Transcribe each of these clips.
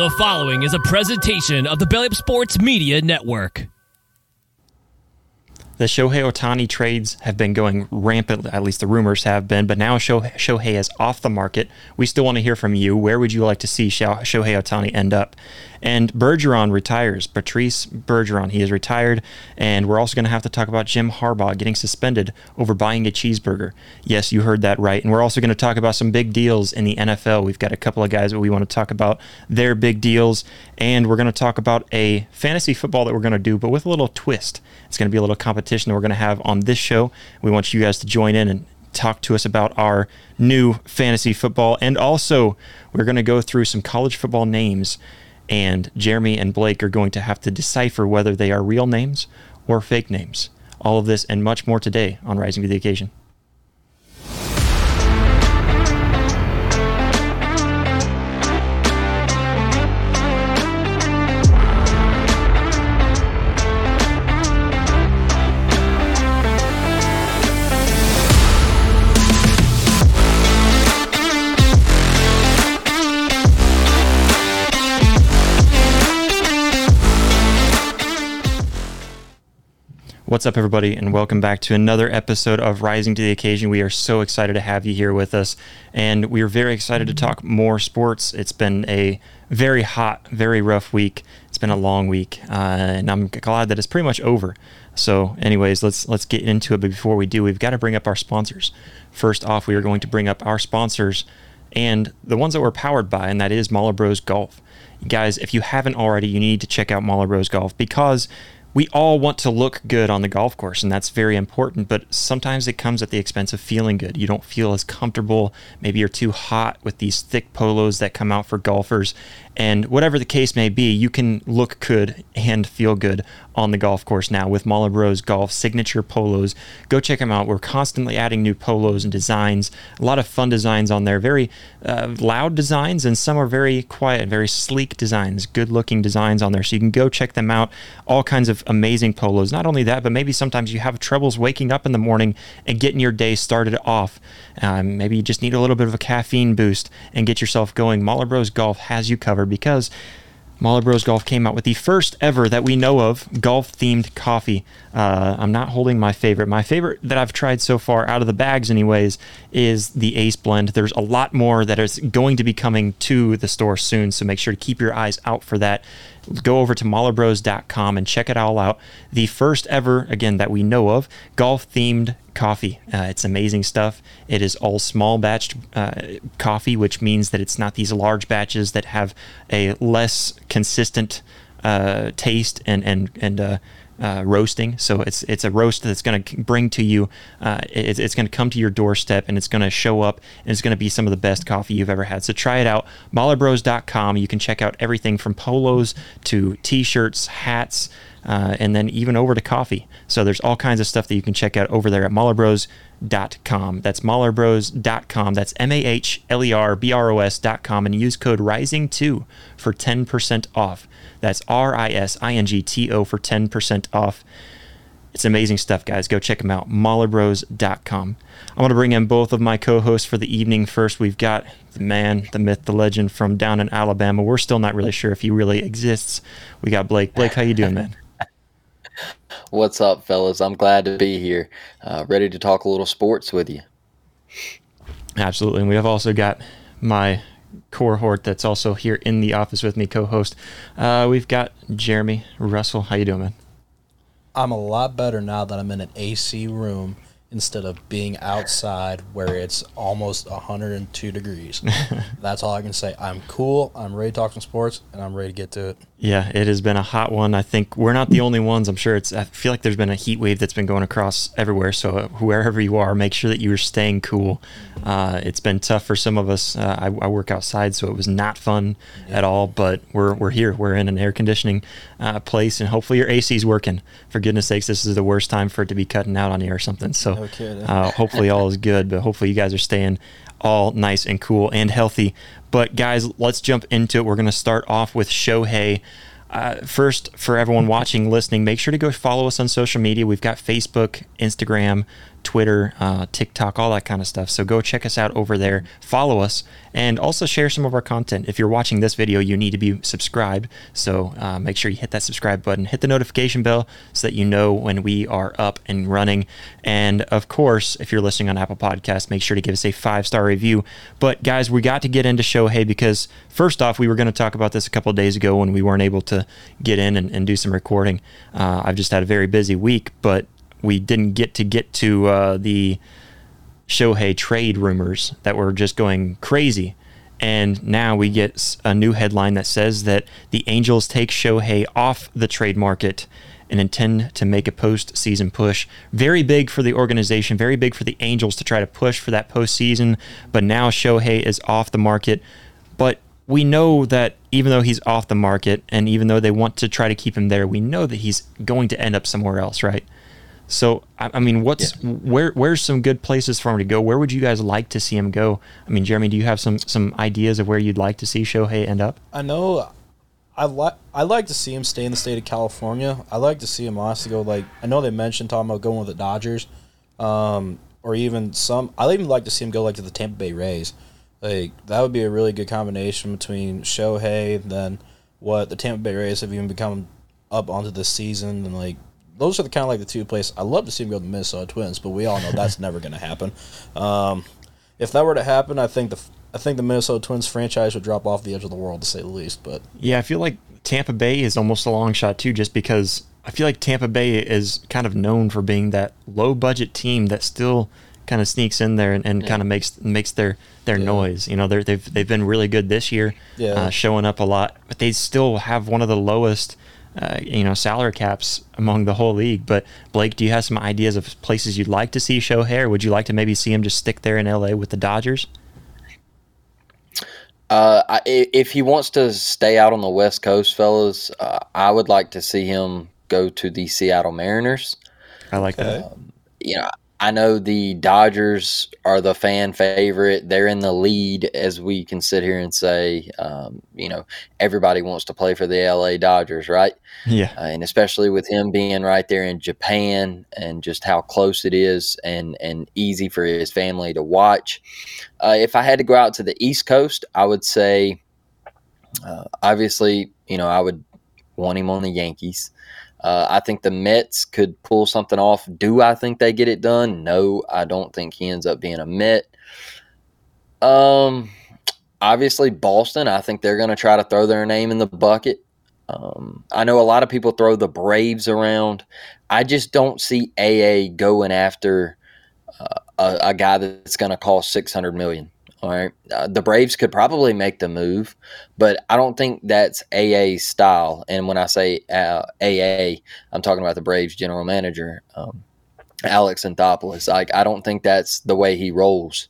The following is a presentation of the Belly Sports Media Network. The Shohei Ohtani trades have been going rampant, at least the rumors have been, but now Shohei is off the market. We still want to hear from you. Where would you like to see Shohei Ohtani end up? And Bergeron retires. Patrice Bergeron, he is retired. And we're also going to have to talk about Jim Harbaugh getting suspended over buying a cheeseburger. Yes, you heard that right. And we're also going to talk about some big deals in the NFL. We've got a couple of guys that we want to talk about their big deals. And we're going to talk about a fantasy football that we're going to do, but with a little twist. It's going to be a little competition that we're going to have on this show. We want you guys to join in and talk to us about our new fantasy football. And also, we're going to go through some college football names and Jeremy and Blake are going to have to decipher whether they are real names or fake names. All of this and much more today on Rising to the Occasion. What's up, everybody, and welcome back to another episode of Rising to the Occasion. We are so excited to have you here with us, and we are very excited to talk more sports. It's been a very hot, very rough week. It's been a long week, uh, and I'm glad that it's pretty much over. So, anyways, let's let's get into it. But before we do, we've got to bring up our sponsors. First off, we are going to bring up our sponsors and the ones that we're powered by, and that is Mahler Bros Golf. Guys, if you haven't already, you need to check out Mahler Bros Golf because we all want to look good on the golf course, and that's very important. But sometimes it comes at the expense of feeling good. You don't feel as comfortable. Maybe you're too hot with these thick polos that come out for golfers. And whatever the case may be, you can look good and feel good on the golf course now with Mahler Bros Golf signature polos. Go check them out. We're constantly adding new polos and designs. A lot of fun designs on there. Very uh, loud designs, and some are very quiet, very sleek designs, good looking designs on there. So you can go check them out. All kinds of amazing polos. Not only that, but maybe sometimes you have troubles waking up in the morning and getting your day started off. Um, maybe you just need a little bit of a caffeine boost and get yourself going. Mahler Bros Golf has you covered because Mahler Bros Golf came out with the first ever that we know of golf themed coffee. Uh, I'm not holding my favorite. My favorite that I've tried so far, out of the bags, anyways, is the Ace Blend. There's a lot more that is going to be coming to the store soon, so make sure to keep your eyes out for that. Go over to mahlerbros.com and check it all out. The first ever, again, that we know of, golf themed coffee. Uh, it's amazing stuff. It is all small batched uh, coffee, which means that it's not these large batches that have a less consistent uh, taste and and and uh, roasting. So it's it's a roast that's going to bring to you. Uh, it's, it's going to come to your doorstep and it's going to show up and it's going to be some of the best coffee you've ever had. So try it out. Mahlerbros.com. You can check out everything from polos to t-shirts, hats. Uh, and then even over to coffee. So there's all kinds of stuff that you can check out over there at mahlerbros.com. That's mahlerbros.com. That's M A H L E R B R O S.com and use code RISINGTO for 10% off. That's R I S I N G T O for 10% off. It's amazing stuff, guys. Go check them out. mahlerbros.com. I'm going to bring in both of my co hosts for the evening. First, we've got the man, the myth, the legend from down in Alabama. We're still not really sure if he really exists. We got Blake. Blake, how you doing, man? What's up, fellas? I'm glad to be here, uh, ready to talk a little sports with you. Absolutely. And we have also got my cohort that's also here in the office with me, co-host. Uh, we've got Jeremy Russell. How you doing, man? I'm a lot better now that I'm in an AC room instead of being outside where it's almost 102 degrees. That's all I can say. I'm cool. I'm ready to talk some sports, and I'm ready to get to it. Yeah, it has been a hot one. I think we're not the only ones. I'm sure it's. I feel like there's been a heat wave that's been going across everywhere. So uh, wherever you are, make sure that you are staying cool. Uh, it's been tough for some of us. Uh, I, I, work outside, so it was not fun yeah. at all. But we're we're here. We're in an air conditioning uh, place, and hopefully your AC is working. For goodness sakes, this is the worst time for it to be cutting out on you or something. So no uh, hopefully all is good. But hopefully you guys are staying all nice and cool and healthy. But guys, let's jump into it. We're going to start off with Shohei. Uh, first, for everyone watching, listening, make sure to go follow us on social media. We've got Facebook, Instagram, Twitter, uh, TikTok, all that kind of stuff. So go check us out over there, follow us, and also share some of our content. If you're watching this video, you need to be subscribed. So uh, make sure you hit that subscribe button, hit the notification bell so that you know when we are up and running. And of course, if you're listening on Apple Podcasts, make sure to give us a five star review. But guys, we got to get into Shohei because first off, we were going to talk about this a couple days ago when we weren't able to get in and, and do some recording. Uh, I've just had a very busy week, but we didn't get to get to uh, the Shohei trade rumors that were just going crazy. And now we get a new headline that says that the Angels take Shohei off the trade market and intend to make a postseason push. Very big for the organization, very big for the Angels to try to push for that postseason. But now Shohei is off the market. But we know that even though he's off the market and even though they want to try to keep him there, we know that he's going to end up somewhere else, right? So I, I mean, what's yeah. where where's some good places for him to go? Where would you guys like to see him go? I mean, Jeremy, do you have some some ideas of where you'd like to see Shohei end up? I know. I like I like to see him stay in the state of California. I like to see him honestly go like I know they mentioned talking about going with the Dodgers, um, or even some. I even like to see him go like to the Tampa Bay Rays. Like that would be a really good combination between Shohei then what the Tampa Bay Rays have even become up onto this season and like those are the kind of like the two places I love to see him go to the Minnesota Twins, but we all know that's never going to happen. Um, if that were to happen, I think the I think the Minnesota Twins franchise would drop off the edge of the world to say the least. But yeah, I feel like Tampa Bay is almost a long shot too, just because I feel like Tampa Bay is kind of known for being that low budget team that still kind of sneaks in there and, and yeah. kind of makes makes their their yeah. noise. You know, they they've they've been really good this year, yeah. uh, showing up a lot, but they still have one of the lowest uh, you know salary caps among the whole league. But Blake, do you have some ideas of places you'd like to see Shohei? Or would you like to maybe see him just stick there in LA with the Dodgers? Uh, if he wants to stay out on the West Coast, fellas, uh, I would like to see him go to the Seattle Mariners. I like that. Um, you know, I know the Dodgers are the fan favorite. They're in the lead, as we can sit here and say. Um, you know, everybody wants to play for the LA Dodgers, right? Yeah. Uh, and especially with him being right there in Japan and just how close it is and, and easy for his family to watch. Uh, if I had to go out to the East Coast, I would say, uh, obviously, you know, I would want him on the Yankees. Uh, I think the Mets could pull something off. Do I think they get it done? No, I don't think he ends up being a Met. Um, obviously Boston. I think they're going to try to throw their name in the bucket. Um, I know a lot of people throw the Braves around. I just don't see AA going after uh, a, a, guy that's going to cost six hundred million. All right. Uh, the Braves could probably make the move, but I don't think that's AA style. And when I say uh, AA, I'm talking about the Braves general manager, um, Alex Anthopoulos. Like, I don't think that's the way he rolls.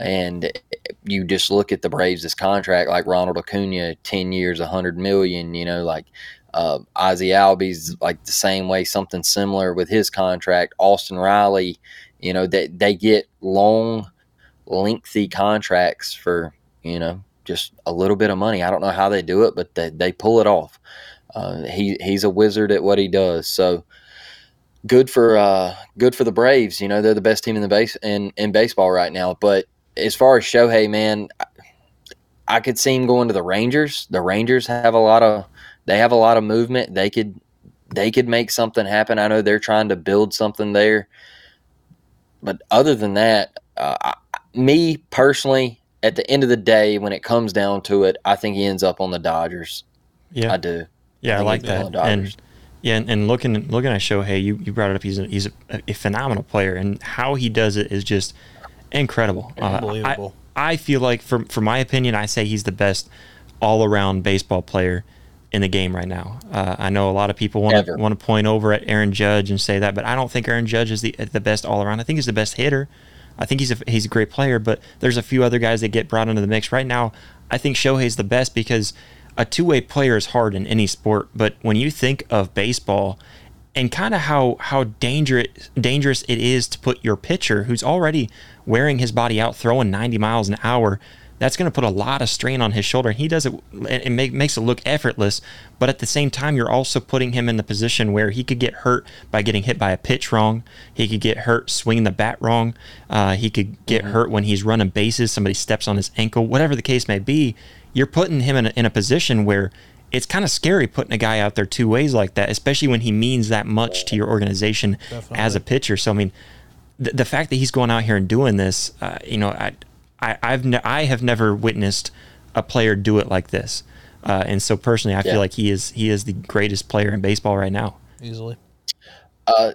And you just look at the Braves' contract, like Ronald Acuna, 10 years, 100 million, you know, like uh, Ozzie Albies, like the same way, something similar with his contract. Austin Riley, you know, they, they get long – lengthy contracts for you know just a little bit of money. I don't know how they do it, but they, they pull it off. Uh, he he's a wizard at what he does. So good for uh, good for the Braves. You know they're the best team in the base in in baseball right now. But as far as Shohei, man, I could see him going to the Rangers. The Rangers have a lot of they have a lot of movement. They could they could make something happen. I know they're trying to build something there. But other than that, uh, me personally, at the end of the day, when it comes down to it, I think he ends up on the Dodgers. Yeah, I do. Yeah, I, I like that. And yeah, and, and, looking looking at Shohei, you, you brought it up. He's a, he's a, a phenomenal player, and how he does it is just incredible. Unbelievable. Uh, I, I feel like, for for my opinion, I say he's the best all around baseball player in the game right now. Uh, I know a lot of people want to want to point over at Aaron Judge and say that, but I don't think Aaron Judge is the the best all around. I think he's the best hitter. I think he's a he's a great player, but there's a few other guys that get brought into the mix right now. I think Shohei's the best because a two way player is hard in any sport, but when you think of baseball and kind of how how dangerous dangerous it is to put your pitcher who's already wearing his body out throwing 90 miles an hour that's going to put a lot of strain on his shoulder. He does it, it make, makes it look effortless, but at the same time, you're also putting him in the position where he could get hurt by getting hit by a pitch wrong. He could get hurt swinging the bat wrong. Uh, he could get mm-hmm. hurt when he's running bases. Somebody steps on his ankle, whatever the case may be. You're putting him in a, in a position where it's kind of scary putting a guy out there two ways like that, especially when he means that much to your organization Definitely. as a pitcher. So, I mean, the, the fact that he's going out here and doing this, uh, you know, I, I, I've ne- I have never witnessed a player do it like this, uh, and so personally, I yeah. feel like he is he is the greatest player in baseball right now. Easily. Uh,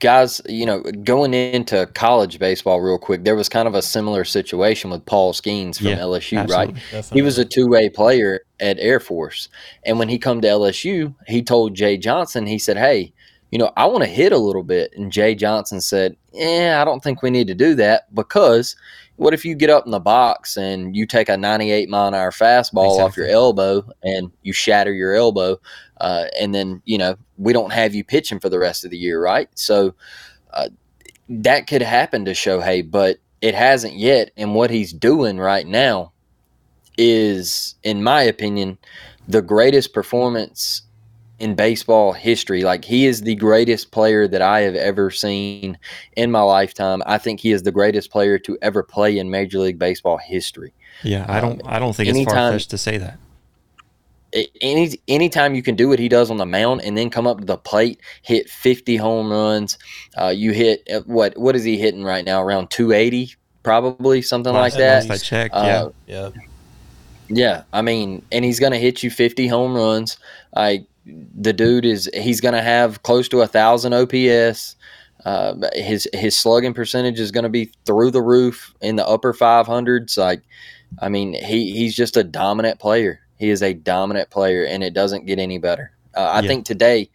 guys, you know, going into college baseball real quick, there was kind of a similar situation with Paul Skenes from yeah, LSU, absolutely. right? Definitely. He was a two way player at Air Force, and when he come to LSU, he told Jay Johnson, he said, "Hey, you know, I want to hit a little bit," and Jay Johnson said, "Yeah, I don't think we need to do that because what if you get up in the box and you take a 98 mile an hour fastball exactly. off your elbow and you shatter your elbow, uh, and then you know we don't have you pitching for the rest of the year, right? So uh, that could happen to Shohei, but it hasn't yet. And what he's doing right now is, in my opinion, the greatest performance in baseball history. Like he is the greatest player that I have ever seen in my lifetime. I think he is the greatest player to ever play in Major League Baseball history. Yeah, I don't. Um, I don't think anytime, it's far fetched to say that. Any anytime you can do what he does on the mound and then come up to the plate, hit fifty home runs. Uh, you hit uh, what? What is he hitting right now? Around two eighty, probably something last, like that. Last I checked, uh, yeah, yeah, yeah. I mean, and he's going to hit you fifty home runs. I the dude is he's going to have close to a thousand OPS. Uh, his his slugging percentage is going to be through the roof in the upper 500s. Like, I mean, he he's just a dominant player. He is a dominant player, and it doesn't get any better. Uh, I yeah. think today,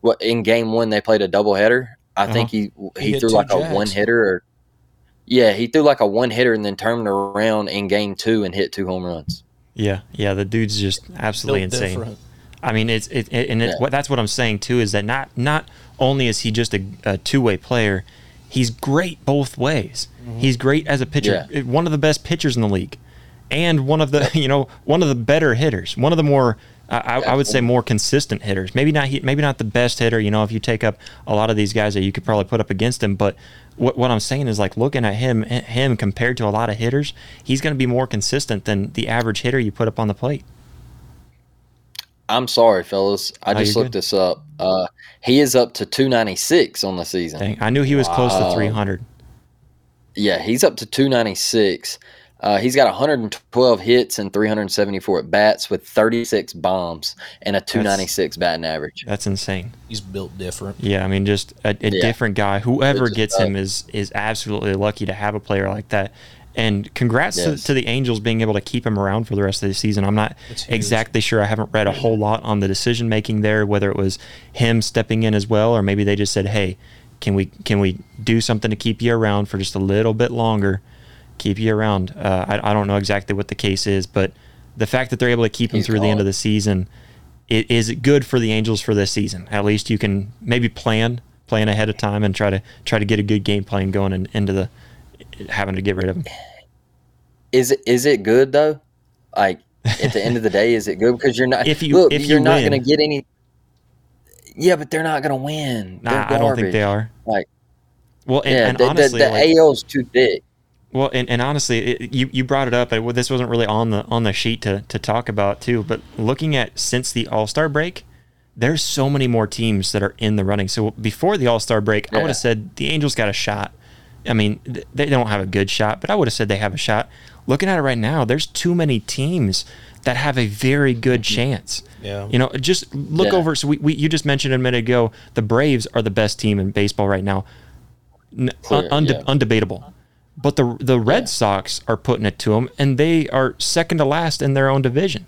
what in game one they played a doubleheader. I uh-huh. think he he, he threw like jacks. a one hitter or yeah, he threw like a one hitter and then turned around in game two and hit two home runs. Yeah, yeah, the dude's just absolutely Built insane. Different. I mean, it's it, it and it's, yeah. that's what I'm saying too is that not not only is he just a, a two way player, he's great both ways. Mm-hmm. He's great as a pitcher, yeah. one of the best pitchers in the league, and one of the you know one of the better hitters, one of the more I, I, would say more consistent hitters. Maybe not he, maybe not the best hitter. You know, if you take up a lot of these guys that you could probably put up against him, but what what I'm saying is like looking at him him compared to a lot of hitters, he's going to be more consistent than the average hitter you put up on the plate. I'm sorry, fellas. I no, just looked good. this up. Uh, he is up to 296 on the season. Dang, I knew he was wow. close to 300. Yeah, he's up to 296. Uh, he's got 112 hits and 374 at bats with 36 bombs and a 296 that's, batting average. That's insane. He's built different. Yeah, I mean, just a, a yeah. different guy. Whoever gets him is is absolutely lucky to have a player like that. And congrats yes. to, to, the Angels being able to keep him around for the rest of the season. I'm not exactly sure. I haven't read a whole lot on the decision making there, whether it was him stepping in as well, or maybe they just said, "Hey, can we can we do something to keep you around for just a little bit longer? Keep you around." Uh, I, I don't know exactly what the case is, but the fact that they're able to keep him He's through the end of the season it is good for the Angels for this season. At least you can maybe plan plan ahead of time and try to try to get a good game plan going in, into the having to get rid of him. Is it is it good though? Like at the end of the day, is it good because you're not if you look, if you're you not going to get any. Yeah, but they're not going to win. Nah, I don't think they are. Like, well, and, yeah, and the, honestly, the, the like, AL's too thick. Well, and, and honestly, it, you you brought it up. Well, this wasn't really on the on the sheet to to talk about too. But looking at since the All Star break, there's so many more teams that are in the running. So before the All Star break, yeah. I would have said the Angels got a shot. I mean, they don't have a good shot, but I would have said they have a shot. Looking at it right now, there's too many teams that have a very good mm-hmm. chance. Yeah. You know, just look yeah. over. So we, we, you just mentioned a minute ago, the Braves are the best team in baseball right now. Clear, unde- yeah. Undebatable. But the the Red yeah. Sox are putting it to them, and they are second to last in their own division.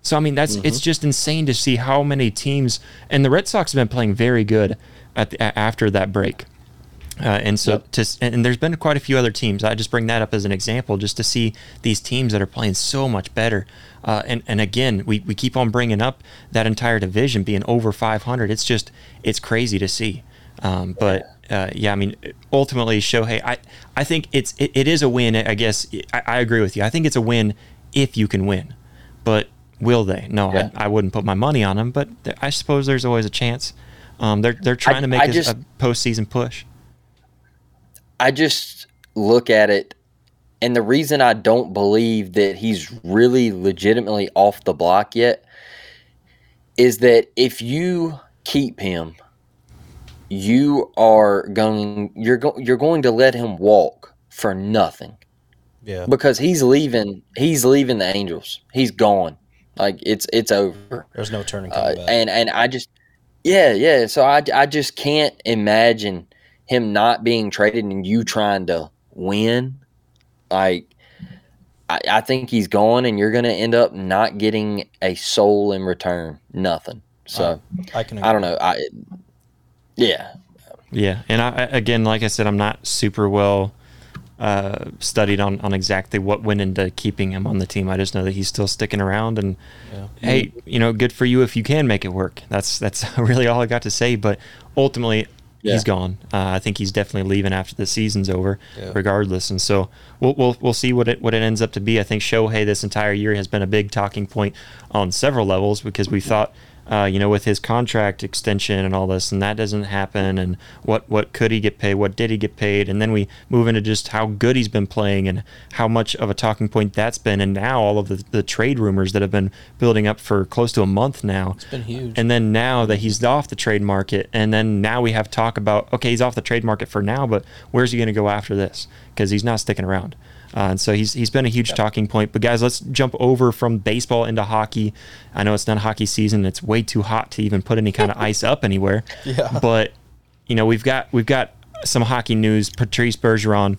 So I mean, that's mm-hmm. it's just insane to see how many teams, and the Red Sox have been playing very good at the, after that break. Uh, and so, yep. to, and there's been quite a few other teams. I just bring that up as an example, just to see these teams that are playing so much better. Uh, and and again, we, we keep on bringing up that entire division being over 500. It's just it's crazy to see. Um, but uh, yeah, I mean, ultimately, Shohei, I, I think it's it, it is a win. I guess I, I agree with you. I think it's a win if you can win, but will they? No, Yeah. I, I wouldn't put my money on them, but th- I suppose there's always a chance. Um, they're they're trying I- to make a, just- a postseason push. I just look at it, and the reason I don't believe that he's really legitimately off the block yet is that if you keep him, you are going you're go, you're going to let him walk for nothing Yeah. because he's leaving he's leaving the Angels. He's gone. Like it's it's over. There's no turning Uh, back. and and I just yeah yeah so I, I just can't imagine him not being traded and you trying to win like I, I think he's gone and you're gonna end up not getting a soul in return nothing so I can. I don't know I yeah Yeah, and I, I- again, like I said, I'm not super well uh, studied on, on exactly what went into keeping him on the team. I just know that he's still sticking around, and Yeah. hey, you know, good for you if you can make it work. That's that's really all I got to say. But ultimately, Yeah. he's gone. Uh, I think he's definitely leaving after the season's over, Yeah. regardless. And so we'll, we'll we'll see what it what it ends up to be. I think Shohei this entire year has been a big talking point on several levels because we thought. Uh, you know, with his contract extension and all this, and that doesn't happen. And what what could he get paid? What did he get paid? And then we move into just how good he's been playing and how much of a talking point that's been. And now all of the, the trade rumors that have been building up for close to a month now. It's been huge. And then now that he's off the trade market, and then now we have talk about okay, he's off the trade market for now, but where's he going to go after this? Because he's not sticking around. Uh, and so he's he's been a huge talking point. But guys, let's jump over from baseball into hockey. I know it's not hockey season; it's way too hot to even put any kind of ice up anywhere. Yeah. But you know we've got we've got some hockey news. Patrice Bergeron,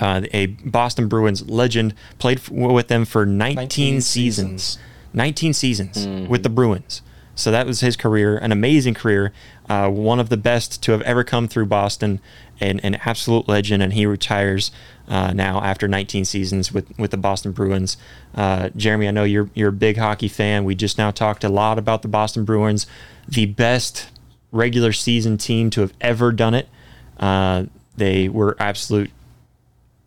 uh, a Boston Bruins legend, played f- with them for 19, 19 seasons. seasons. 19 seasons with the Bruins. So that was his career, an amazing career, uh, one of the best to have ever come through Boston, and an absolute legend. And he retires uh, now after 19 seasons with, with the Boston Bruins. Uh, Jeremy, I know you're you're a big hockey fan. We just now talked a lot about the Boston Bruins, the best regular season team to have ever done it. Uh, they were absolute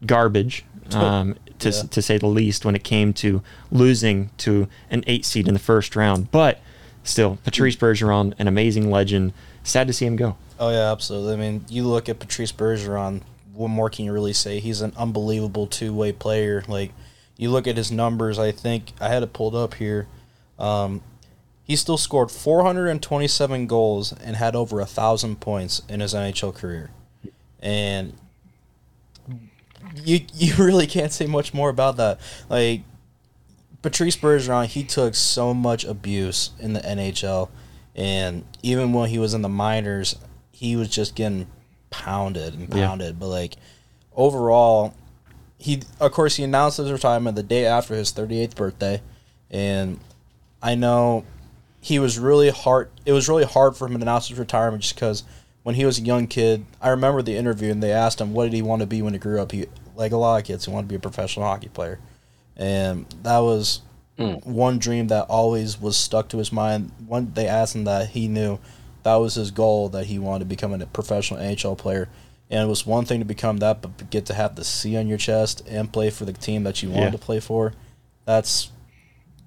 garbage, um, to, Yeah. to say the least, when it came to losing to an eight seed in the first round. But still, Patrice Bergeron, an amazing legend. Sad to see him go. Oh yeah, absolutely. I mean, you look at Patrice Bergeron. What more can you really say? He's an unbelievable two-way player. Like, you look at his numbers. I think I had it pulled up here. Um, he still scored 427 goals and had over a thousand points in his NHL career, and you you really can't say much more about that. Like Patrice Bergeron, he took so much abuse in the NHL, and even when he was in the minors, he was just getting pounded and Yeah. pounded. But like overall, he of course he announced his retirement the day after his 38th birthday, and I know he was really hard. It was really hard for him to announce his retirement just because when he was a young kid, I remember the interview and they asked him what did he want to be when he grew up. He like a lot of kids, he wanted to be a professional hockey player, and that was Mm. one dream that always was stuck to his mind. When they asked him that, he knew that was his goal that he wanted to become a professional NHL player. And it was one thing to become that, but get to have the C on your chest and play for the team that you wanted Yeah. to play for. That's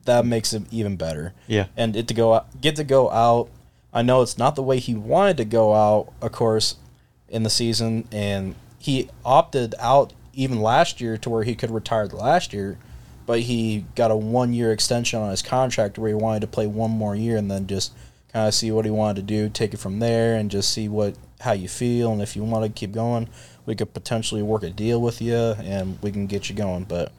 that makes it even better. Yeah. And it to go out, get to go out. I know it's not the way he wanted to go out, of course, in the season, and he opted out even last year to where he could retire last year, but he got a one year extension on his contract where he wanted to play one more year and then just kind of see what he wanted to do, take it from there, and just see what how you feel, and if you want to keep going, we could potentially work a deal with you, and we can get you going, but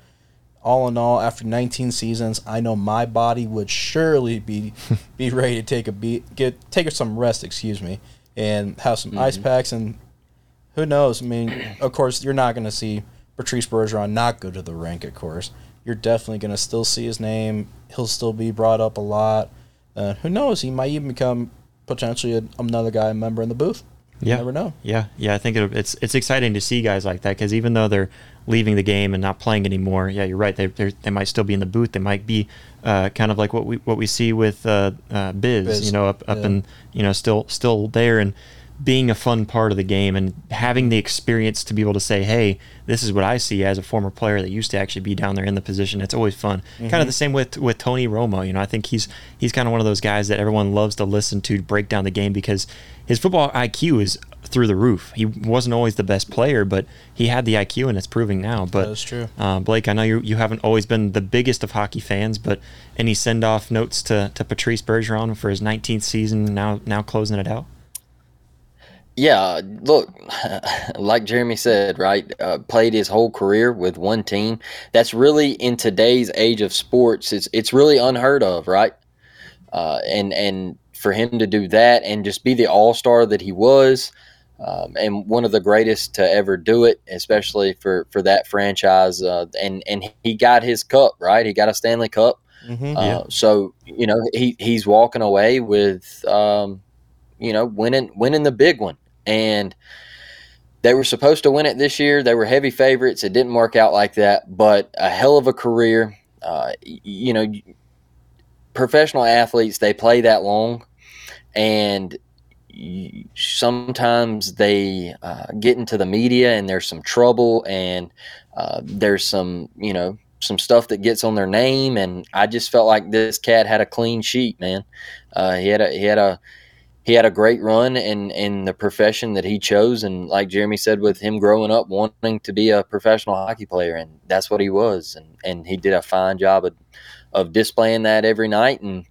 all in all, after 19 seasons, I know my body would surely be be ready to take a beat, get take some rest, excuse me, and have some ice mm-hmm. packs. And who knows? I mean, of course, you're not going to see Patrice Bergeron not go to the rink. Of course, you're definitely going to still see his name. He'll still be brought up a lot. Uh, who knows? He might even become potentially a, another guy a member in the booth. You Yeah. never know. Yeah, yeah, I think it, it's it's exciting to see guys like that because even though they're leaving the game and not playing anymore, yeah, you're right. They they might still be in the booth. They might be uh, kind of like what we what we see with uh, uh, Biz, Biz, you know, up up yeah. and you know still still there. And being a fun part of the game and having the experience to be able to say, hey, this is what I see as a former player that used to actually be down there in the position. It's always fun. Mm-hmm. Kind of the same with with Tony Romo. You know, I think he's he's kind of one of those guys that everyone loves to listen to break down the game because his football IQ is through the roof. He wasn't always the best player, but he had the IQ, and it's proving now. But that's true. Uh, Blake, I know you you haven't always been the biggest of hockey fans, but any send off notes to, to Patrice Bergeron for his 19th season now now closing it out? Yeah, look, like Jeremy said, right? Uh, played his whole career with one team. That's really in today's age of sports. It's it's really unheard of, right? Uh, and and for him to do that and just be the all star that he was, um, and one of the greatest to ever do it, especially for for that franchise. Uh, and and he got his cup, right? He got a Stanley Cup. Mm-hmm, uh, yeah. So you know he he's walking away with um, you know winning winning the big one and they were supposed to win it this year. They were heavy favorites. It didn't work out like that, but a hell of a career. Uh, you know, professional athletes they play that long, and sometimes they uh, get into the media and there's some trouble and uh, there's some you know some stuff that gets on their name and I just felt like this cat had a clean sheet man uh, he had a he had a he had a great run in in the profession that he chose. And like jeremy said with him growing up wanting to be a professional hockey player and that's what he was. And and he did a fine job of, of displaying that every night and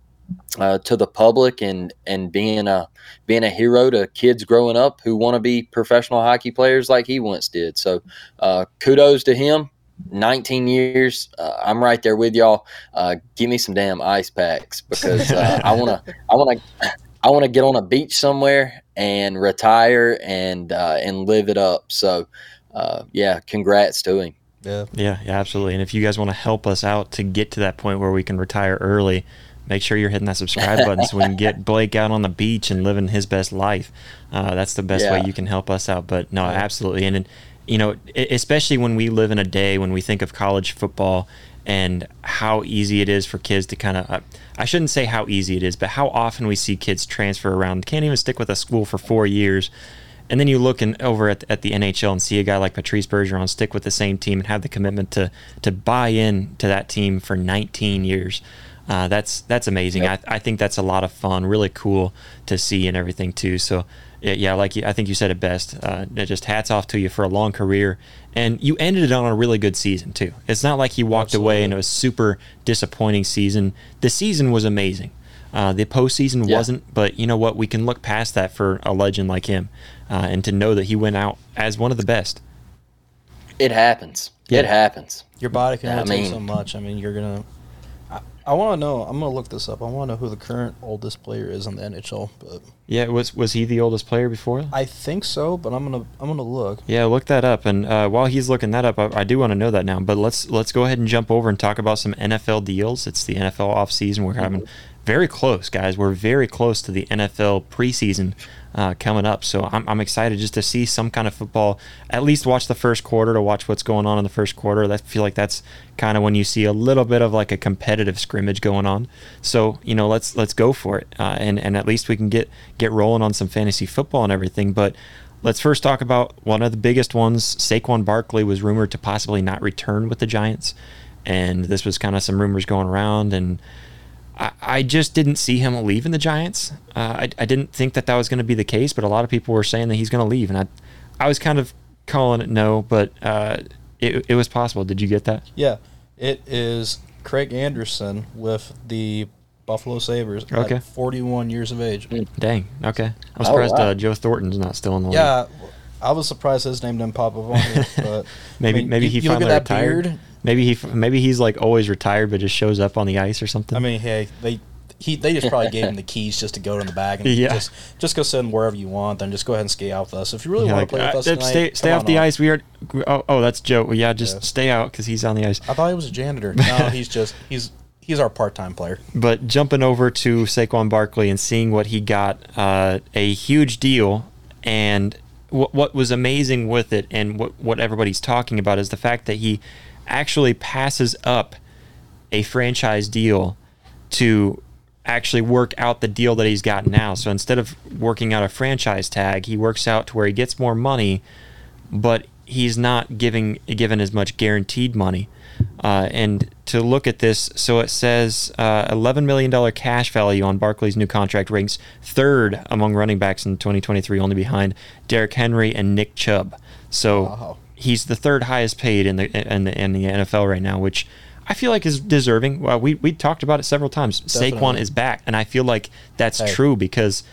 uh, to the public and and being a being a hero to kids growing up who want to be professional hockey players like he once did. So uh, kudos to him. 19 years uh, i'm right there with y'all. Uh, give me some damn ice packs because uh, i want to i want to I want to get on a beach somewhere and retire and uh, and live it up. So, uh, yeah, congrats to him. Yeah. yeah, yeah, absolutely. And if you guys want to help us out to get to that point where we can retire early, make sure you're hitting that subscribe button so we can get Blake out on the beach and living his best life. Uh, that's the best yeah. way you can help us out. But no, absolutely. And, and you know, especially when we live in a day when we think of college football and how easy it is for kids to kind of uh, I shouldn't say how easy it is, but how often we see kids transfer around, can't even stick with a school for four years. And then you look in, over at, at the NHL and see a guy like Patrice Bergeron stick with the same team and have the commitment to to buy in to that team for 19 years. Uh, that's that's amazing. Yep. I, I think that's a lot of fun, really cool to see and everything too. So yeah, like I think you said it best. Uh, just hats off to you for a long career, and you ended it on a really good season too. It's not like he walked Absolutely. away and it was super disappointing season. The season was amazing. Uh, the postseason yeah. wasn't, but you know what? We can look past that for a legend like him, uh, and to know that he went out as one of the best. It happens. Yeah. It happens. Your body can only I mean, take so much. I mean, you're gonna I want to know. I'm gonna look this up. I want to know who the current oldest player is in the NHL. But yeah, was was he the oldest player before? I think so, but I'm gonna I'm gonna look. Yeah, look that up. And uh, while he's looking that up, I, I do want to know that now. But let's let's go ahead and jump over and talk about some NFL deals. It's the NFL off season. We're having very close, guys. We're very close to the NFL preseason uh, coming up. So I'm, I'm excited just to see some kind of football. At least watch the first quarter to watch what's going on in the first quarter. I feel like that's kind of when you see a little bit of like a competitive scrimmage going on. So you know, let's let's go for it, uh, and and at least we can get get rolling on some fantasy football and everything. But let's first talk about one of the biggest ones. Saquon Barkley was rumored to possibly not return with the Giants, and this was kind of some rumors going around and I, just didn't see him leaving the Giants. Uh, I, I didn't think that that was going to be the case, but a lot of people were saying that he's going to leave, and I, I was kind of calling it no, but uh, it, it was possible. Did you get that? Yeah, it is Craig Anderson with the Buffalo Sabres okay. 41 years of age. Dang. Okay. I'm surprised oh, wow. uh, Joe Thornton's not still in the league. Yeah, I was surprised his name didn't pop up on here. But maybe I mean, maybe you, he you finally retired. Beard, Maybe he maybe he's like always retired, but just shows up on the ice or something. I mean, hey, they he they just probably gave him the keys just to go in the bag and yeah. just just go sit wherever you want. Then just go ahead and skate out with us. If you really yeah, want to play with uh, us, tonight, stay stay off the on. ice. We are. Oh, oh, that's Joe. Yeah, just yes. stay out because he's on the ice. I thought he was a janitor. No, he's just he's he's our part-time player. But jumping over to Saquon Barkley and seeing what he got, uh, a huge deal, and what what was amazing with it, and what what everybody's talking about is the fact that he actually passes up a franchise deal to actually work out the deal that he's got now. So instead of working out a franchise tag, he works out to where he gets more money, but he's not giving given as much guaranteed money. Uh, and to look at this, so it says uh, $11 million cash value on Barkley's new contract ranks third among running backs in 2023, only behind Derrick Henry and Nick Chubb. So Wow. He's the third highest paid in the in the, in the NFL right now, which I feel like is deserving. Well, we we talked about it several times. Saquon is back, and I feel like that's Hey. true because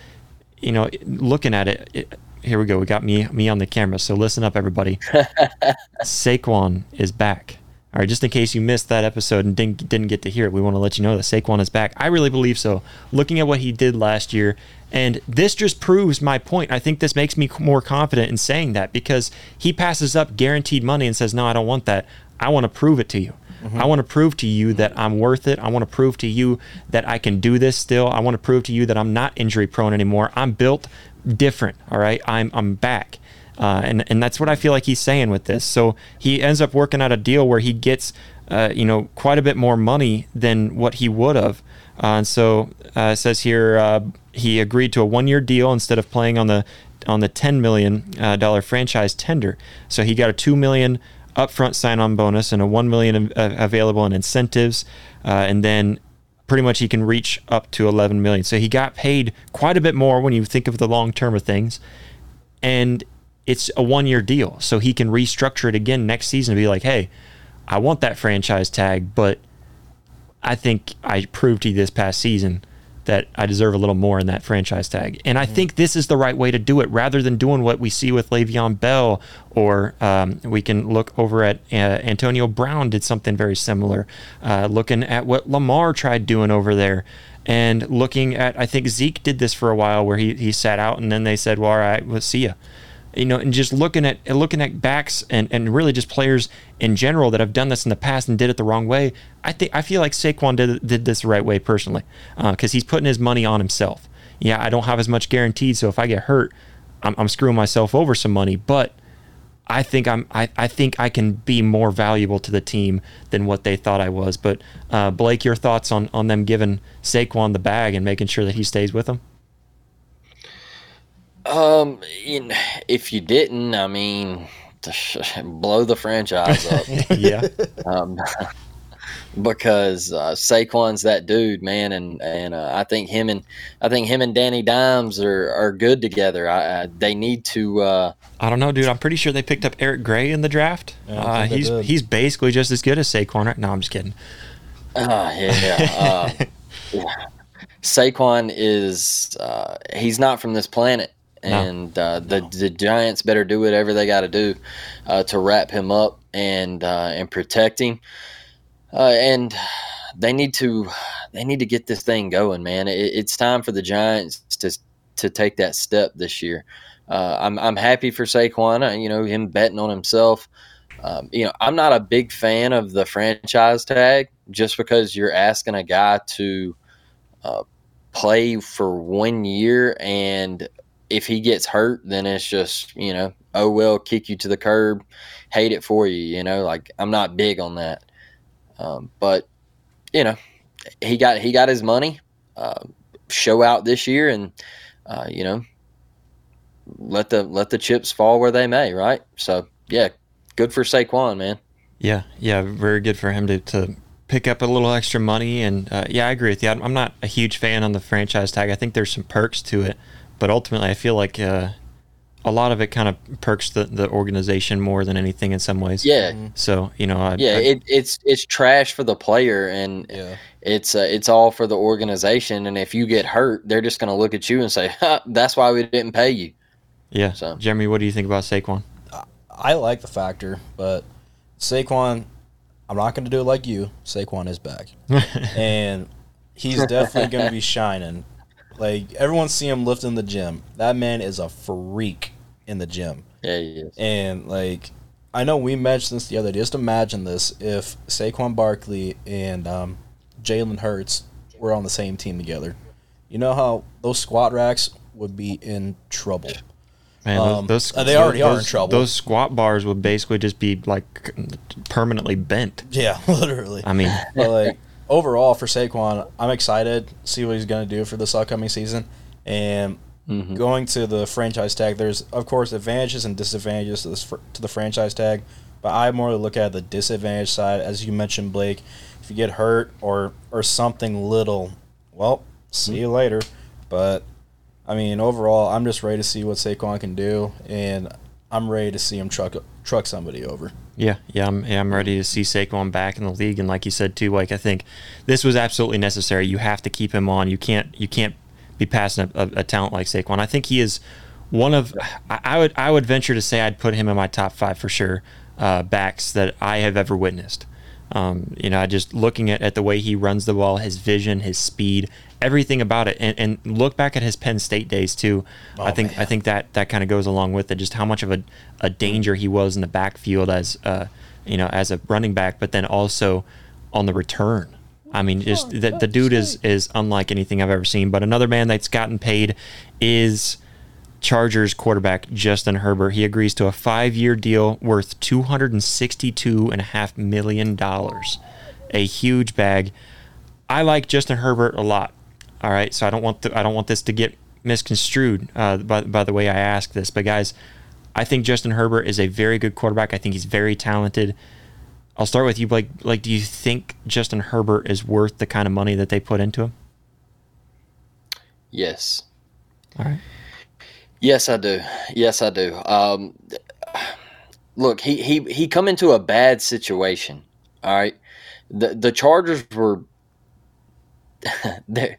you know, looking at it, it, here we go. We got me me on the camera, so listen up, everybody. Saquon is back. All right, just in case you missed that episode and didn't didn't get to hear it, we want to let you know that Saquon is back. I really believe so. Looking at what he did last year, and this just proves my point. I think this makes me more confident in saying that because he passes up guaranteed money and says, "No, I don't want that. I want to prove it to you. Mm-hmm. I want to prove to you that I'm worth it. I want to prove to you that I can do this still. I want to prove to you that I'm not injury prone anymore. I'm built different. All right, I'm I'm back." Uh, and and that's what I feel like he's saying with this. So he ends up working out a deal where he gets, uh, you know, quite a bit more money than what he would have. Uh, and so uh, it says here uh, he agreed to a one-year deal instead of playing on the on the ten million uh, dollar franchise tender. So he got a two million upfront sign-on bonus and a one million available in incentives, and then pretty much he can reach up to 11 million. So he got paid quite a bit more when you think of the long term of things and it's a one year deal. So he can restructure it again next season and be like, hey, I want that franchise tag, but I think I proved to you this past season that I deserve a little more in that franchise tag. And I think this is the right way to do it rather than doing what we see with Le'Veon Bell, or um, we can look over at uh, Antonio Brown did something very similar, uh, looking at what Lamar tried doing over there. And looking at, I think Zeke did this for a while where he, he sat out and then they said, well, all right, we'll see ya you know, and just looking at looking at backs and, and really just players in general that have done this in the past and did it the wrong way. I think I feel like Saquon did did this the right way personally, because he's putting his money on himself. Yeah, I don't have as much guaranteed, so if I get hurt, I'm, I'm screwing myself over some money. But I think I'm I, I think I can be more valuable to the team than what they thought I was. But uh, Blake, your thoughts on on them giving Saquon the bag and making sure that he stays with them? Um, in, if you didn't, I mean, blow the franchise up. yeah, um, because uh, Saquon's that dude, man, and and uh, I think him and I think him and Danny Dimes are, are good together. I, I, they need to. Uh, I don't know, dude. I'm pretty sure they picked up Eric Gray in the draft. Yeah, uh, he's did. he's basically just as good as Saquon. Right? No, I'm just kidding. uh, yeah, uh, yeah. Saquon is uh, he's not from this planet, No. and uh, the the Giants better do whatever they got to do uh, to wrap him up and uh, and protect him. Uh, and they need to they need to get this thing going, man. It, it's time for the Giants to to take that step this year. Uh, I'm I'm happy for Saquon. uh, You know him betting on himself. Um, you know I'm not a big fan of the franchise tag just because you're asking a guy to uh, play for one year and if he gets hurt then it's just you know oh well kick you to the curb hate it for you you know like i'm not big on that um, but you know he got he got his money uh, show out this year and uh, you know let the let the chips fall where they may right so yeah good for Saquon man Yeah, yeah, very good for him to, to pick up a little extra money. And uh, yeah, I agree with you. I'm I'm not a huge fan on the franchise tag. I think there's some perks to it, but ultimately, I feel like uh, a lot of it kind of perks the, the organization more than anything in some ways. yeah So you know, I, yeah I- it, it's it's trash for the player and Yeah. it's uh, it's all for the organization and if you get hurt they're just going to look at you and say that's why we didn't pay you yeah. so. Jeremy, what do you think about Saquon? I like the factor, but Saquon, I'm not going to do it like you. Saquon is back, and he's definitely going to be shining. Like everyone see him lift in the gym. That man is a freak in the gym, yeah he is. and like I know we mentioned this the other day. Just imagine this: if Saquon Barkley and um, Jalen Hurts were on the same team together, you know how those squat racks would be in trouble. Man, Um, those, uh, they already are in trouble. Those squat bars would basically just be like permanently bent. Yeah, literally. I mean, But like overall for Saquon, I'm excited to see what he's going to do for this upcoming season. And Mm-hmm. going to the franchise tag, there's of course advantages and disadvantages to, this, fr- to the franchise tag, but I more look at the disadvantage side. As you mentioned, Blake, if you get hurt or or something little, well, see you later. But I mean, overall, I'm just ready to see what Saquon can do, and I'm ready to see him truck truck somebody over. Yeah, yeah, I'm, yeah, I'm ready to see Saquon back in the league, and like you said too, like I think this was absolutely necessary. You have to keep him on. You can't, you can't be passing a, a, a talent like Saquon. I think he is one of. I, I would, I would venture to say I'd put him in my top five for sure. Uh, backs that I have ever witnessed. Um, you know, just looking at, at the way he runs the ball, his vision, his speed, everything about it, and, and look back at his Penn State days too. I think I think that that kind of goes along with it, just how much of a, a danger he was in the backfield as uh, you know as a running back, but then also on the return. I mean, just the, the dude is is unlike anything I've ever seen. But another man that's gotten paid is Chargers quarterback Justin Herbert. He agrees to a five year deal worth two hundred and sixty two and a half million dollars, a huge bag. I like Justin Herbert a lot. All right, so I don't want the, I don't want this to get misconstrued uh, by by the way I ask this, but guys, I think Justin Herbert is a very good quarterback. I think he's very talented. I'll start with you, Blake. Like, do you think Justin Herbert is worth the kind of money that they put into him? Yes. All right. Yes, I do. Yes, I do. Um, look, he he he come into a bad situation. All right, the the Chargers were they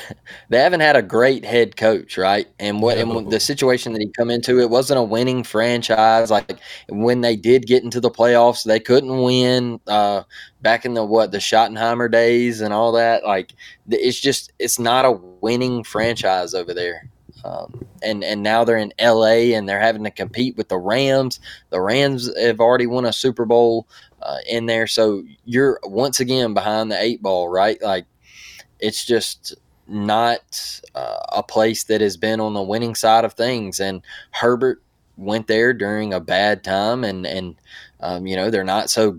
they haven't had a great head coach, right? And what and the situation that he come into, it wasn't a winning franchise. Like when they did get into the playoffs, they couldn't win. Uh, back in the what the Schottenheimer days and all that, like it's just it's not a winning franchise over there. Um, and and now they're in LA and they're having to compete with the Rams. The Rams have already won a Super Bowl uh, in there, so you're once again behind the eight ball, right? Like it's just not uh, a place that has been on the winning side of things. And Herbert went there during a bad time, and and um, you know they're not so.